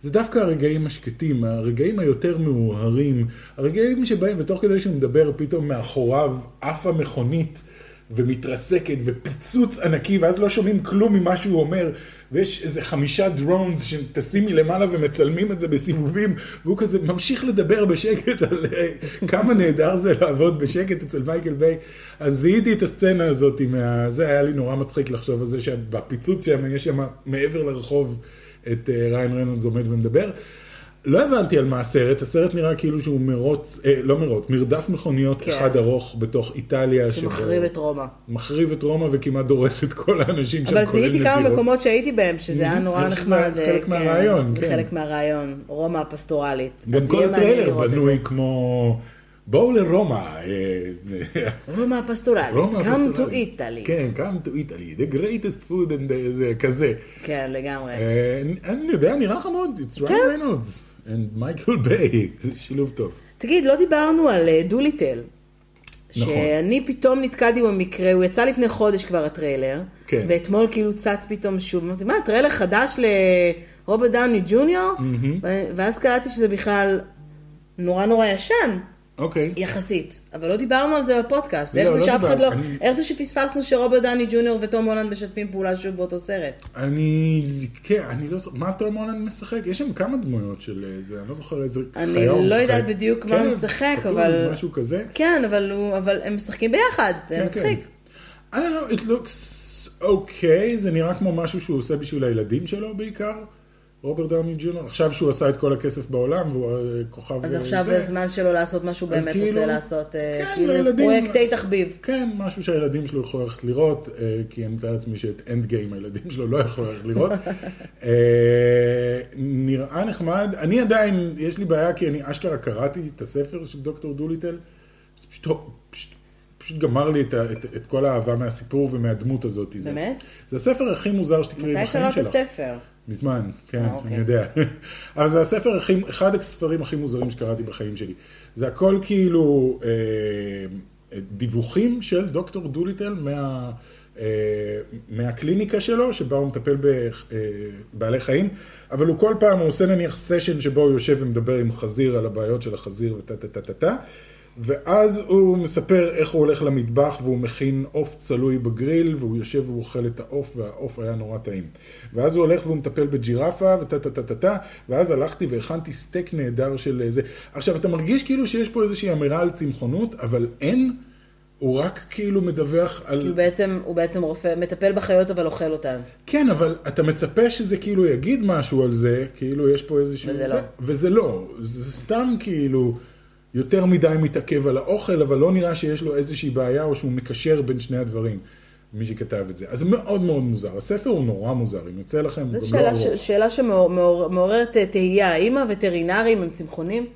זה דווקא הרגעים השקטים, הרגעים היותר מאוהרים, הרגעים שבהם, ותוך כדי שהוא מדבר, פתאום מאחוריו עפה מכונית ומתרסקת ופיצוץ ענקי, ואז לא שומעים כלום ממה שהוא אומר, ויש איזה חמישה drones שטסים מלמעלה ומצלמים את זה בסיבובים, והוא כזה ממשיך לדבר בשקט על אה, כמה נהדר זה לעבוד בשקט אצל מייקל ביי. אז זיהיתי את הסצנה הזאת, מה... זה היה לי נורא מצחיק לחשוב על זה שבפיצוץ שם, יש שם מעבר לרחוב את אה, ריין רנולדס עומד ומדבר. לא הבנתי על מה הסרט, הסרט נראה כאילו שהוא מרוץ, אה, לא מרוץ, מרדף מכוניות כן. אחד ארוך בתוך איטליה. שמחריב את רומא. מחריב את רומא וכמעט דורס את כל האנשים שם, אבל כולל זיהיתי כמה נזירות. מקומות שהייתי בהם, שזה היה נורא נחמד. שזה חלק אה, מהרעיון, זה כן. חלק מהרעיון, רומא הפסטורלית. גם כל הטריילר בנוי זה. כמו, בואו לרומא. אה, רומא הפסטורלית, come to. Italy. כן, come to Italy, the greatest food and the- זה כזה. כן, לגמרי. אה, אני- יודע, נראה חמוד, it's כן. Ryan Reynolds and מייקל ביי, <laughs> זה שילוב טוב. תגיד, לא דיברנו על אה, דוליטל. נכון. שאני פתאום נתקלתי במקרה, הוא יצא לפני חודש כבר הטריילר, כן. ואתמול כאילו צץ פתאום שוב, אמרתי, מה, טריילר חדש לרוברט דאוני ג'וניור? ו- ואז קלטתי שזה בכלל נורא נורא ישן, אוקיי. יחסית, אבל לא דיברנו על זה בפודקאסט, לא, איך לא זה שאף אחד לא, אני- איך זה שפספסנו שרוברט דאני ג'וניור וטום הולנד משתפים פעולה שוב באותו סרט? אני, כן, אני לא זוכר, מה תום הולנד משחק? יש שם כמה דמויות של אה, זה, אני לא זוכר איזה אני לא. יודעת בדיוק מה כן, הוא משחק, כתוב אבל- משהו כזה. כן, אבל, הוא, אבל הם משחקים ביחד, זה כן, מצחיק. כן. I don't know, it looks okay, זה נראה כמו משהו שהוא עושה בשביל הילדים שלו בעיקר. רוברט דאוני ג'וניור, עכשיו שהוא עשה את כל הכסף בעולם והוא אה, כוכב אז אה, עכשיו זה. הזמן שלו לעשות משהו אז באמת כאילו- רוצה לעשות, אה, כן, כאילו לילדים- פרויקטי תחביב. כן, משהו שהילדים שלו יכולים ללכת לראות, כי אני מתאר לעצמי שאת Endgame הילדים שלו לא יכלו ללכת לראות. <laughs> אה, נראה נחמד, אני עדיין, יש לי בעיה כי אני אשכרה קראתי את הספר של דוקטור דוליטל, זה פשוט, פשוט, פשוט גמר לי את, את, את כל האהבה מהסיפור ומהדמות הזאת. זה- באמת? זה הספר הכי מוזר שתקראי מתי בחיים קראת שלך. ספר? מזמן, כן, אה, אוקיי. אני יודע. <laughs> אבל זה הספר הכי, אחד הספרים הכי מוזרים שקראתי בחיים שלי. זה הכל כאילו אה, דיווחים של דוקטור דוליטל מה, אה, מהקליניקה שלו, שבה הוא מטפל בבעלי חיים, אבל הוא כל פעם, הוא עושה נניח סשן שבו הוא יושב ומדבר עם חזיר על הבעיות של החזיר וטה טה טה טה טה. ואז הוא מספר איך הוא הולך למטבח והוא מכין עוף צלוי בגריל והוא יושב והוא אוכל את העוף והעוף היה נורא טעים. ואז הוא הולך והוא מטפל בג'ירפה וטה טה טה טה טה ואז הלכתי והכנתי סטייק נהדר של זה. עכשיו אתה מרגיש כאילו שיש פה איזושהי אמירה על צמחונות אבל אין הוא רק כאילו מדווח על... הוא בעצם, הוא בעצם רופא, מטפל בחיות אבל אוכל אותן. כן, אבל אתה מצפה שזה כאילו יגיד משהו על זה, כאילו יש פה איזשהו... וזה לא. וזה לא. זה סתם כאילו יותר מדי מתעכב על האוכל, אבל לא נראה שיש לו איזושהי בעיה או שהוא מקשר בין שני הדברים, מי שכתב את זה. אז זה מאוד מאוד מוזר. הספר הוא נורא מוזר, אם יוצא לכם, הוא זו גם לא שאלה, ארוך. ש- שאלה שמעוררת אה, תהייה. האם הווטרינרים הם צמחונים?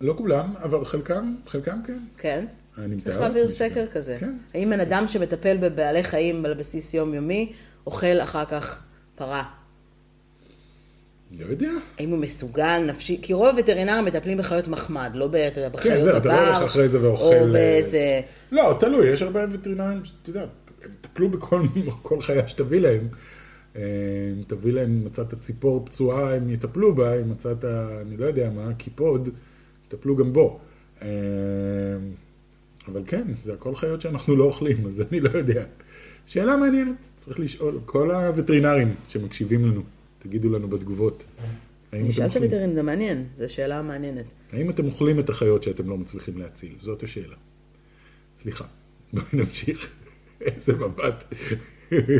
לא כולם, אבל חלקם, חלקם כן. כן. אני מתאר צריך להעביר לעצמי סקר שכן. כזה. כן. האם בן אדם שמטפל בבעלי חיים על בסיס יומיומי, אוכל אחר כך פרה? לא יודע. האם הוא מסוגל נפשי? כי רוב הווטרינרים מטפלים בחיות מחמד, לא ב- אתה יודע, בחיות כן, זהו, אתה לא הבר, הולך אחרי זה ואוכל... או אה, באיזה... לא, תלוי, יש הרבה וטרינרים שאתה יודע, הם יטפלו בכל <laughs> כל חיה שתביא להם. אה, אם תביא להם, מצאת ציפור פצועה, הם יטפלו בה, אם מצאת, אני לא יודע מה, קיפוד, יטפלו גם בו. אה, אבל כן, זה הכל חיות שאנחנו לא אוכלים, אז אני לא יודע. שאלה מעניינת, צריך לשאול, כל הווטרינרים שמקשיבים לנו, תגידו לנו בתגובות. האם אתם נשאלת אוכלים? וטרינרים, זה מעניין, זו שאלה מעניינת. האם אתם אוכלים את החיות שאתם לא מצליחים להציל? זאת השאלה. סליחה, בואי נמשיך. <laughs> איזה מבט.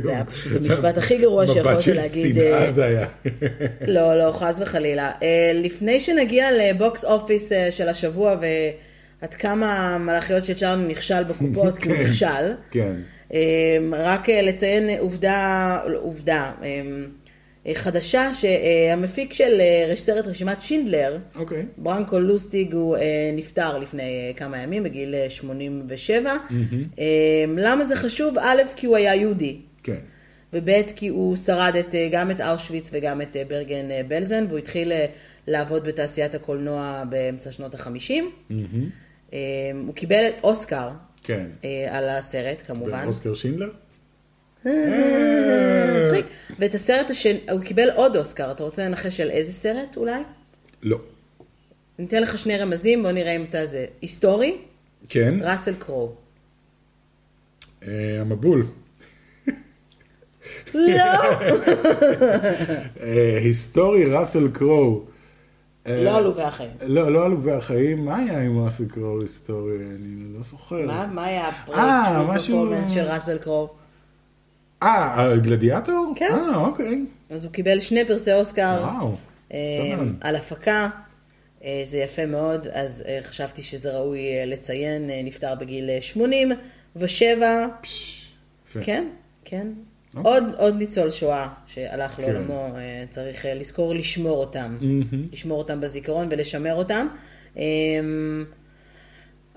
זה היה פשוט המשפט הכי גרוע שיכולתי להגיד. מבט של אה, שנאה זה היה. <laughs> לא, לא, חס וחלילה. אה, לפני שנגיע לבוקס אופיס אה, של השבוע ועד כמה המלאכיות של צ'ארלי נכשל בקופות, כי הוא <laughs> נכשל, כן. אה, רק אה, לציין עובדה, עובדה, אה, אה, חדשה, שהמפיק של אה, סרט רשימת שינדלר, אוקיי. ברנקו לוסטיג הוא אה, נפטר לפני אה, כמה ימים, בגיל אה, 87. אה, למה זה חשוב? א', כי הוא היה יהודי. כן. וב' כי הוא שרד את, אה, גם את אושוויץ וגם את אה, ברגן אה, בלזן, והוא התחיל אה, לעבוד בתעשיית הקולנוע באמצע שנות החמישים. אה, הוא קיבל את אוסקר כן. אה, על הסרט, כמובן. אוסקר שינדלר? ואת הסרט השני, הוא קיבל עוד אוסקר, אתה רוצה לנחש על איזה סרט אולי? לא. ניתן לך שני רמזים, בוא נראה אם אתה זה. היסטורי, כן. ראסל קרו. אה, המבול. לא! <laughs> אה, היסטורי ראסל קרו. אה, לא עלובי החיים. לא, לא עלובי החיים. מה היה עם ראסל קרו היסטורי? אני לא זוכר. מה מה היה אה, משהו- הפרפורמנס של ראסל קרו? אה, הגלדיאטור? כן. אה, אוקיי. אז הוא קיבל שני פרסי אוסקר. וואו. אה. על הפקה, אה, זה יפה מאוד, אז אה, חשבתי שזה ראוי אה, לציין, אה, נפטר בגיל אה, 87, פש, יפה. כן, כן. אוקיי. עוד, עוד ניצול שואה שהלך כן. לעולמו, אה, צריך אה, לזכור לשמור אותם, לשמור אותם בזיכרון ולשמר אותם. אה,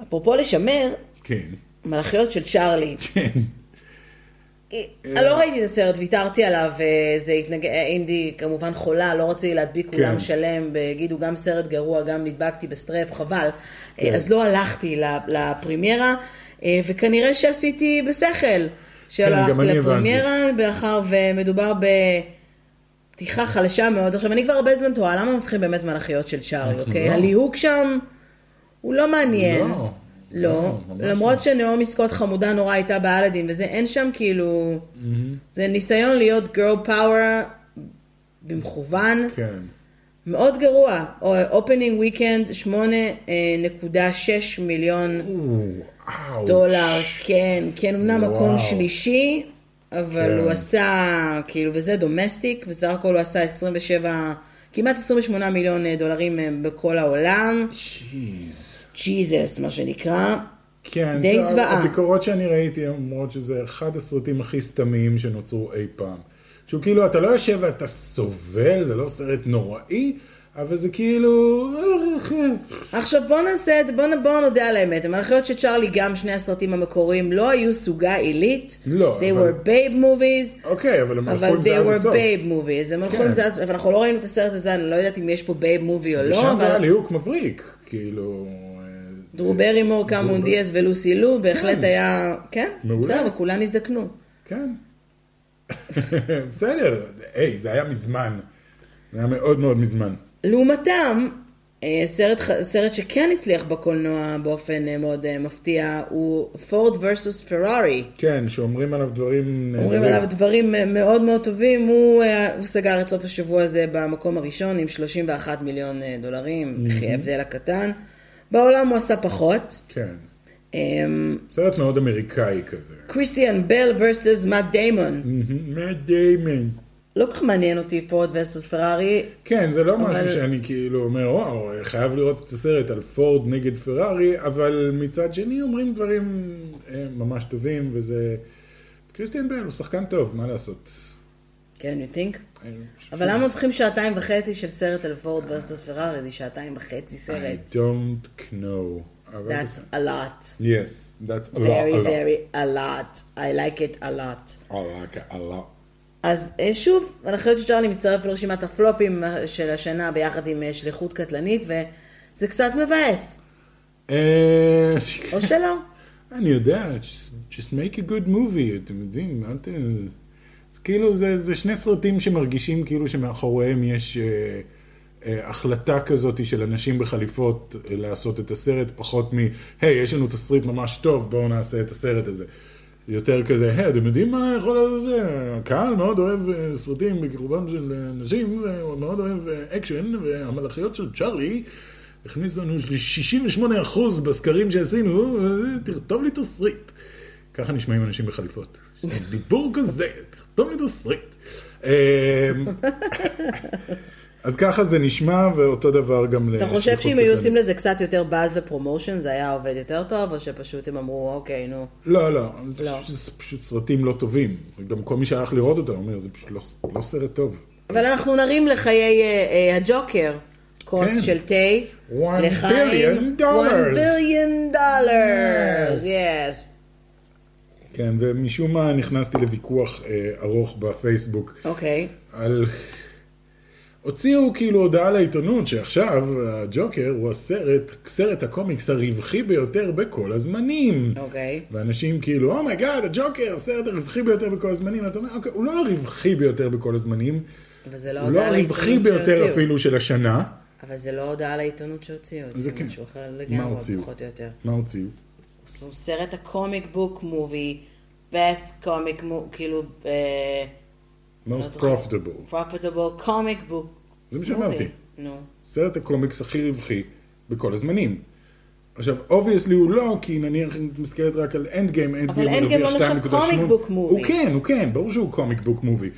אפרופו לשמר, כן. מלאכיות של צ'ארלי. כן. אני לא ראיתי את הסרט, ויתרתי עליו, אה, זה התנג... אה, אינדי כמובן חולה, לא רציתי להדביק כן. אולם שלם, ויגידו גם סרט גרוע, גם נדבקתי ב strep, חבל. כן. אה, אז לא הלכתי לפ- לפרימיירה, אה, וכנראה שעשיתי בשכל. שלא כן, הלכתי לפרימיירה, מאחר ומדובר בפתיחה חלשה מאוד. עכשיו, אני כבר הרבה זמן תוהה, למה הם צריכים באמת מלאכיות של צ'ארלי, אוקיי? לא. הליהוק שם הוא לא מעניין. לא, לא, לא, למרות לא. שנעמי סקוט חמודה נורא הייתה באלאדין, וזה אין שם כאילו, זה ניסיון להיות girl power במכוון, כן. מאוד גרוע. opening weekend 8.6 מיליון. דולר, כן, כן, אמנם. מקום שלישי, אבל כן. הוא עשה, כאילו, וזה domestic, בסך הכל הוא עשה 27, כמעט 28 מיליון אה, דולרים אה, בכל העולם, Jeez. ג'יזוס, מה שנקרא. כן, די זוועה. הביקורות שאני ראיתי אומרות שזה אחד הסרטים הכי סתמיים שנוצרו אי פעם. שהוא כאילו, אתה לא יושב ואתה סובל, זה לא סרט נוראי, אבל זה כאילו... עכשיו בוא נעשה את זה, בוא, בוא נודה על האמת, המלאכיות של צ'ארלי, גם שני הסרטים המקוריים, לא היו סוגה עילית. לא, They אבל- were babe movies, אוקיי, אבל הם הלכו אבל עם זה they עד were הסוף. babe movies. הם הלכו כן. עם זה עד הסוף, אנחנו לא ראינו את הסרט הזה, אני לא יודעת אם יש פה babe movie או לא, ושם זה היה אבל ליהוק מבריק, כאילו... דרו ברימור, קמון דיאז ולוסי לו, בהחלט כן. היה, כן. בסדר, וכולן הזדקנו. כן. <laughs> בסדר, היי, זה היה מזמן. זה היה מאוד מאוד מזמן. לעומתם, אה, סרט, סרט שכן הצליח בקולנוע באופן אה, מאוד אה, מפתיע, הוא פורד versus פרארי. כן, שאומרים עליו דברים... אומרים. עליו דברים מאוד מאוד טובים, הוא, הוא סגר את סוף השבוע הזה במקום הראשון עם 31 מיליון דולרים, וכי ההבדל הקטן. בעולם הוא עשה פחות. כן. אמ, סרט מאוד אמריקאי כזה. קריסטיאן בל versus מאט דיימון. מאט דיימן. לא כל כך מעניין אותי פורד versus פרארי. כן, זה לא אבל- משהו שאני כאילו אומר, וואו, חייב לראות את הסרט על פורד נגד פרארי, אבל מצד שני אומרים דברים אה, ממש טובים, וזה... קריסטיאן בל הוא שחקן טוב, מה לעשות? כן, you think? אבל למה צריכים שעתיים וחצי של סרט על פורד versus פרארי? זה שעתיים וחצי סרט. I don't know. That's a lot. Yes, that's a lot. very, a lot. very a lot. I like it a lot. I like it a lot. אז אה, שוב, אני חושבת שצ'רלי מצטרף לרשימת הפלופים אה, של השנה ביחד עם אה, שליחות קטלנית, וזה קצת מבאס. או שלא. <laughs> אני יודע, just make a good movie, אתם יודעים, אל ת... כאילו, זה, זה שני סרטים שמרגישים כאילו שמאחוריהם יש אה, אה, החלטה כזאת של אנשים בחליפות אה, לעשות את הסרט, פחות מ, היי, יש לנו תסריט ממש טוב, בואו נעשה את הסרט הזה. יותר כזה, היי, אתם יודעים מה יכול להיות זה? הקהל מאוד אוהב אה, סרטים בכיכובם של אה, נשים, והוא מאוד אוהב אה, אקשן, והמלאכיות של צ'ארלי הכניס לנו 68% בסקרים שעשינו, אה, תכתוב לי תסריט. ככה נשמעים אנשים בחליפות. <laughs> דיבור כזה, תכתוב לי תסריט. אה, אז ככה זה נשמע, ואותו דבר גם אתה חושב שאם היו. עושים לזה קצת יותר באז ופרומושן, זה היה עובד יותר טוב, או שפשוט הם אמרו, אוקיי, נו. לא, לא, לא. זה פשוט סרטים לא טובים. גם כל מי שהלך לראות אותם אומר, זה פשוט לא, לא סרט טוב. אבל אנחנו נרים לחיי אה, אה, הג'וקר, כוס כן. של תה. One לחיים. billion dollars. one billion dollars, yes. כן, ומשום מה נכנסתי לוויכוח אה, ארוך בפייסבוק אוקיי. על... הוציאו כאילו הודעה לעיתונות שעכשיו הג'וקר הוא הסרט, סרט הקומיקס הרווחי ביותר בכל הזמנים. אוקיי. ואנשים כאילו, oh my God, הג'וקר, הסרט הרווחי ביותר בכל הזמנים. אתה אומר, אוקיי, הוא לא הרווחי ביותר בכל הזמנים, אבל זה לא הוא לא הודעה הרווחי לעיתונות ביותר שהוציאו. אפילו של השנה. אבל זה לא הודעה לעיתונות שהוציאו, זה הוציאו כן. משהו אחר לגמרי? פחות או יותר. מה הוציאו? עשו סרט ה comic book movie, best comic כאילו, אה, most לא profitable. profitable comic book. זה מה שאמרתי. נו. סרט הקומיקס הכי רווחי בכל הזמנים. עכשיו, obviously הוא לא, כי נניח אם את מסתכלת רק על Endgame, End אבל game Endgame לא נחשב comic book movie. הוא כן, הוא כן, ברור שהוא comic book movie.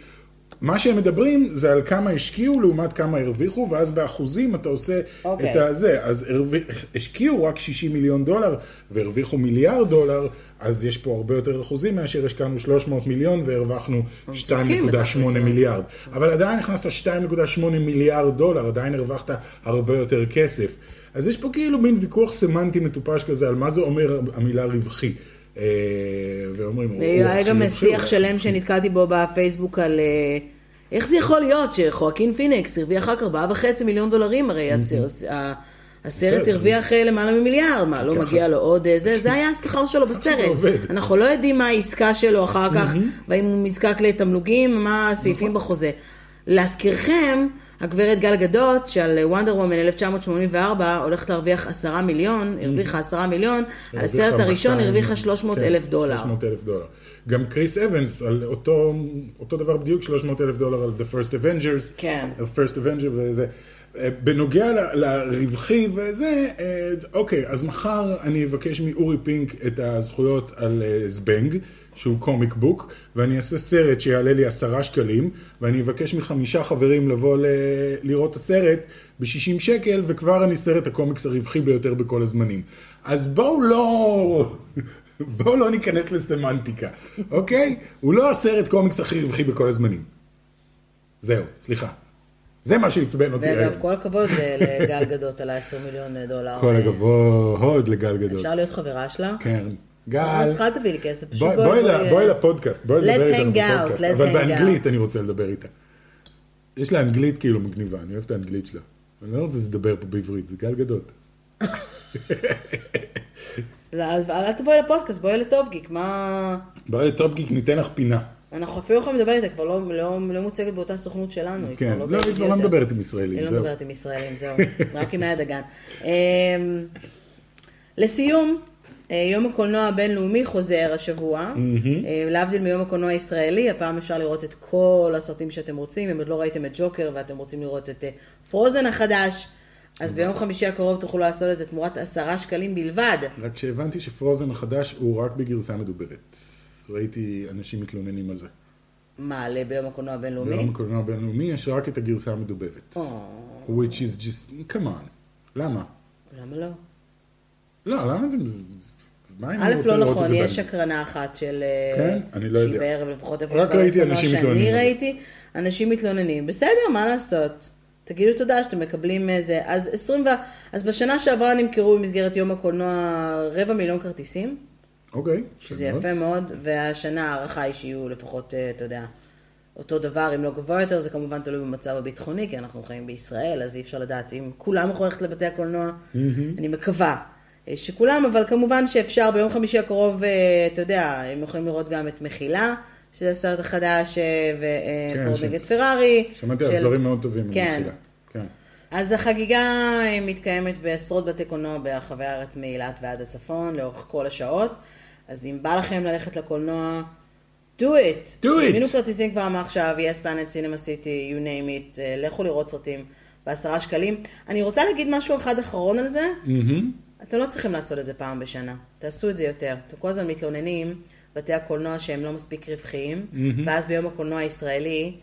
מה שהם מדברים זה על כמה השקיעו לעומת כמה הרוויחו, ואז באחוזים אתה עושה אוקיי. את הזה. אז השקיעו רק 60 מיליון דולר והרוויחו מיליארד דולר, אז יש פה הרבה יותר אחוזים מאשר השקענו 300 מיליון והרווחנו צודקים 2.8 בתכלס, אבל- מיליארד. אבל עדיין הכנסת 2.8 מיליארד דולר, עדיין הרווחת הרבה יותר כסף. אז יש פה כאילו מין ויכוח סמנטי מטופש כזה על מה זה אומר המילה רווחי. אה, ואומרים, הוא היה גם שיח שלם שנתקלתי בו בפייסבוק על אה, איך זה יכול להיות שחואקין פיניקס הרוויח רק ארבעה וחצי מיליון דולרים, הרי הסרט-. הרוויח אה, למעלה ממיליארד, מה, לא. מגיע לו עוד זה, זה היה השכר שלו בסרט. אנחנו לא יודעים מה העסקה שלו אחר כך, והאם הוא נזקק לתמלוגים, מה הסעיפים נכון. בחוזה. להזכירכם, הגברת גל גדות, שעל וונדר וומן 1984 הולכת להרוויח עשרה מיליון, הרוויחה עשרה מיליון, על הסרט הראשון 200, הרוויחה 300 כן, אלף דולר. 300 אלף דולר. גם קריס אבנס, על אותו, אותו דבר בדיוק, 300 אלף דולר על The First Avengers. כן. The First Avenger וזה. אה, בנוגע לרווחי וזה, אה, אוקיי, אז מחר אני אבקש מאורי פינק את הזכויות על אה, זבנג, שהוא קומיק בוק, ואני אעשה סרט שיעלה לי עשרה שקלים, ואני אבקש מחמישה חברים לבוא ל- לראות הסרט ב-60 שקל, וכבר אני סרט הקומיקס הרווחי ביותר בכל הזמנים. אז בואו לא... <laughs> בואו לא ניכנס לסמנטיקה, אוקיי? הוא לא הסרט קומיקס הכי רווחי בכל הזמנים. זהו, סליחה. זה מה שעצבן אותי ואגב. כל הכבוד לגל גדות על ה-10 מיליון דולר. כל הכבוד לגל גדות. אפשר להיות חברה שלה? כן. גל, לא צריכה תביא לי כסף, פשוט בואי- לפודקאסט, בואי לדבר איתנו בפודקאסט. אבל באנגלית. אני רוצה לדבר איתה. יש לה אנגלית כאילו מגניבה, אני אוהב את האנגלית שלה. אני לא רוצה לדבר פה בעברית, זה גל גדות. <laughs> אל אל תבואי לפודקאסט, בואי לטופגיק, מה... בואי לטופגיק, ניתן לך פינה. אנחנו אפילו יכולים לדבר איתה, כבר לא- לא לא מוצגת באותה סוכנות שלנו. היא כן, כבר לא, היא כבר לא. מדברת עם ישראלים, היא לא זהו. מדברת עם ישראלים, זהו. רק עם מאיה דגן. אמ, לסיום, אה, יום הקולנוע הבינלאומי חוזר השבוע. אה, להבדיל מיום הקולנוע הישראלי, הפעם אפשר לראות את כל הסרטים שאתם רוצים. אם עוד לא ראיתם את ג'וקר ואתם רוצים לראות את אה, פרוזן החדש, אז ביום חמישי הקרוב תוכלו לעשות את זה תמורת עשרה שקלים בלבד. רק שהבנתי שפרוזן החדש הוא רק בגרסה מדוברת. ראיתי אנשים מתלוננים על זה. מה, ל- ביום הקולנוע הבינלאומי? ביום הקולנוע הבינלאומי יש רק את הגרסה המדובבת. או, which is just, come on. למה? למה לא? לא, למה אתם... מה אם אני א', רוצה לא נכון, יש הקרנה אחת של... אה, כן? אני לא שהיא יודע. בערב לפחות איפה רק ראיתי אנשים מתלוננים שאני. ראיתי, אנשים מתלוננים. בסדר, מה לעשות? תגידו תודה שאתם מקבלים איזה... אז 20 ו... אז בשנה שעברה נמכרו במסגרת יום הקולנוע רבע מיליון כרטיסים, אוקיי. שזה. יפה מאוד, והשנה ההערכה היא שיהיו לפחות, אה, אתה יודע, אותו דבר, אם לא גבוה יותר, זה כמובן תלוי במצב הביטחוני, כי אנחנו חיים בישראל, אז אי אפשר לדעת אם כולם יכולים ללכת לבתי הקולנוע, אני מקווה. אה, שכולם, אבל כמובן שאפשר ביום חמישי הקרוב, אה, אתה יודע, הם יכולים לראות גם את מחילה, שזה הסרט החדש, כן, ופורד ש- נגד פרארי. שמעתי על דברים מאוד טובים. כן. במחילה. כן. אז החגיגה מתקיימת בעשרות בתי קולנוע ברחבי הארץ מאילת ועד הצפון, לאורך כל השעות. אז אם בא לכם ללכת לקולנוע, do it. Do it. תזמינו כרטיסים כבר מעכשיו, yes planet cinema city, you name it, אה, לכו לראות סרטים בעשרה שקלים. אני רוצה להגיד משהו אחד אחרון על זה. מהמם. אתם לא צריכים לעשות את זה פעם בשנה, תעשו את זה יותר. אתם כל הזמן מתלוננים, בתי הקולנוע שהם לא מספיק רווחיים, ואז ביום הקולנוע הישראלי,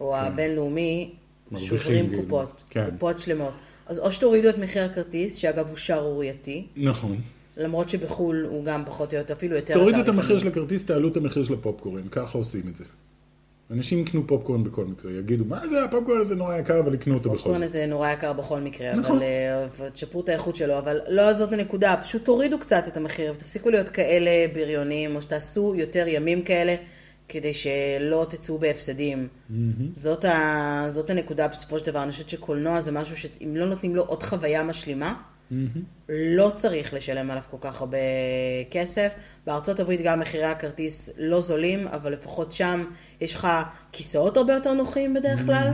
או הבינלאומי, כן. מרוויחים, שוברים כאילו. קופות, כן. קופות שלמות. אז או שתורידו את מחיר הכרטיס, שאגב הוא שערורייתי, נכון. למרות שבחו"ל הוא גם פחות או יותר, אפילו יותר תורידו את המחיר. של הכרטיס, תעלו את המחיר של הפופקורן, ככה עושים את זה. אנשים יקנו פופקורן בכל מקרה, יגידו, מה זה, הפופקורן הזה נורא יקר, אבל יקנו אותו בכל פופקורן זאת. הזה נורא יקר בכל מקרה, נכון. אבל אה, תשפרו את האיכות שלו, אבל לא זאת הנקודה, פשוט תורידו קצת את המחיר ותפסיקו להיות כאלה בריונים, או שתעשו יותר ימים כאלה, כדי שלא תצאו בהפסדים. זאת, ה... זאת הנקודה בסופו של דבר, אני חושבת שקולנוע זה משהו שאם לא נותנים לו עוד חוויה משלימה, לא צריך לשלם עליו כל כך הרבה כסף. בארצות הברית גם מחירי הכרטיס לא זולים, אבל לפחות שם יש לך כיסאות הרבה יותר נוחים בדרך כלל,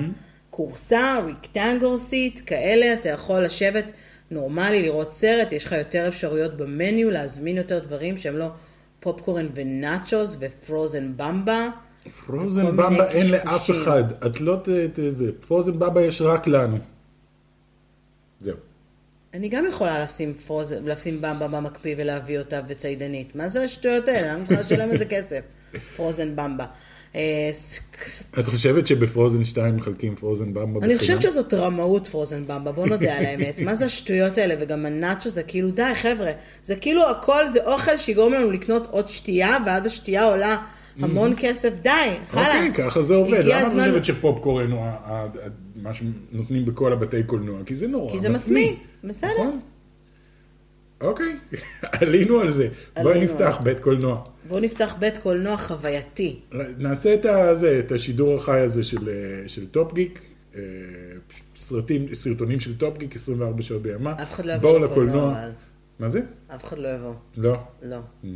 כורסה, ריקטנגל סיט, כאלה, אתה יכול לשבת נורמלי, לראות סרט, יש לך יותר אפשרויות במניו, להזמין יותר דברים שהם לא פופקורן ונאצ'וס ופרוזן במבה. פרוזן במבה אין לאף. אחד, את לא. ת- זה, פרוזן במבה יש רק לנו. אני גם יכולה לשים פרוזן, לשים במבה במקפיא ולהביא אותה בציידנית. מה זה השטויות האלה? למה צריכה לשלם על זה כסף? פרוזן במבה. אה, את חושבת שבפרוזן 2 מחלקים פרוזן במבה בחינם? אני חושבת שזאת רמאות פרוזן במבה, בוא נודה על האמת. מה זה השטויות האלה? וגם הנאצ'ו זה כאילו, די חבר'ה, זה כאילו הכל זה אוכל שיגרום לנו לקנות עוד שתייה, ואז השתייה עולה המון כסף, די, חלאס. אוקיי, ככה זה עובד. למה את חושבת שפופקורן הוא מה שנותנים בכל הבתי קולנוע? כי זה נורא כי זה מצמיא, בסדר. נכון? אוקיי, <laughs> עלינו על זה. בואי. נפתח בית קולנוע. בואו נפתח בית קולנוע חווייתי. נעשה את, הזה, את השידור החי הזה של, אה, של אה, סרטים, סרטונים של Top Geek, 24 שעות ביממה. אף אחד לא יבוא לקולנוע. אבל. מה זה? אף אחד לא יבוא. לא. לא. Mm,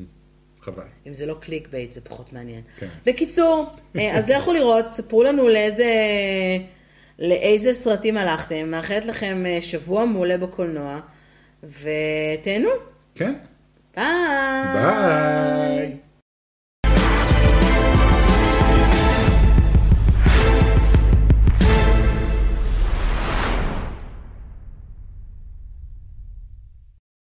חבל. אם זה לא click bait, זה פחות מעניין. כן. בקיצור, אה, אז לכו לראות, ספרו לנו לאיזה, לאיזה סרטים הלכתם. מאחלת לכם אה, שבוע מעולה בקולנוע, ותהנו. כן? ביי. ביי.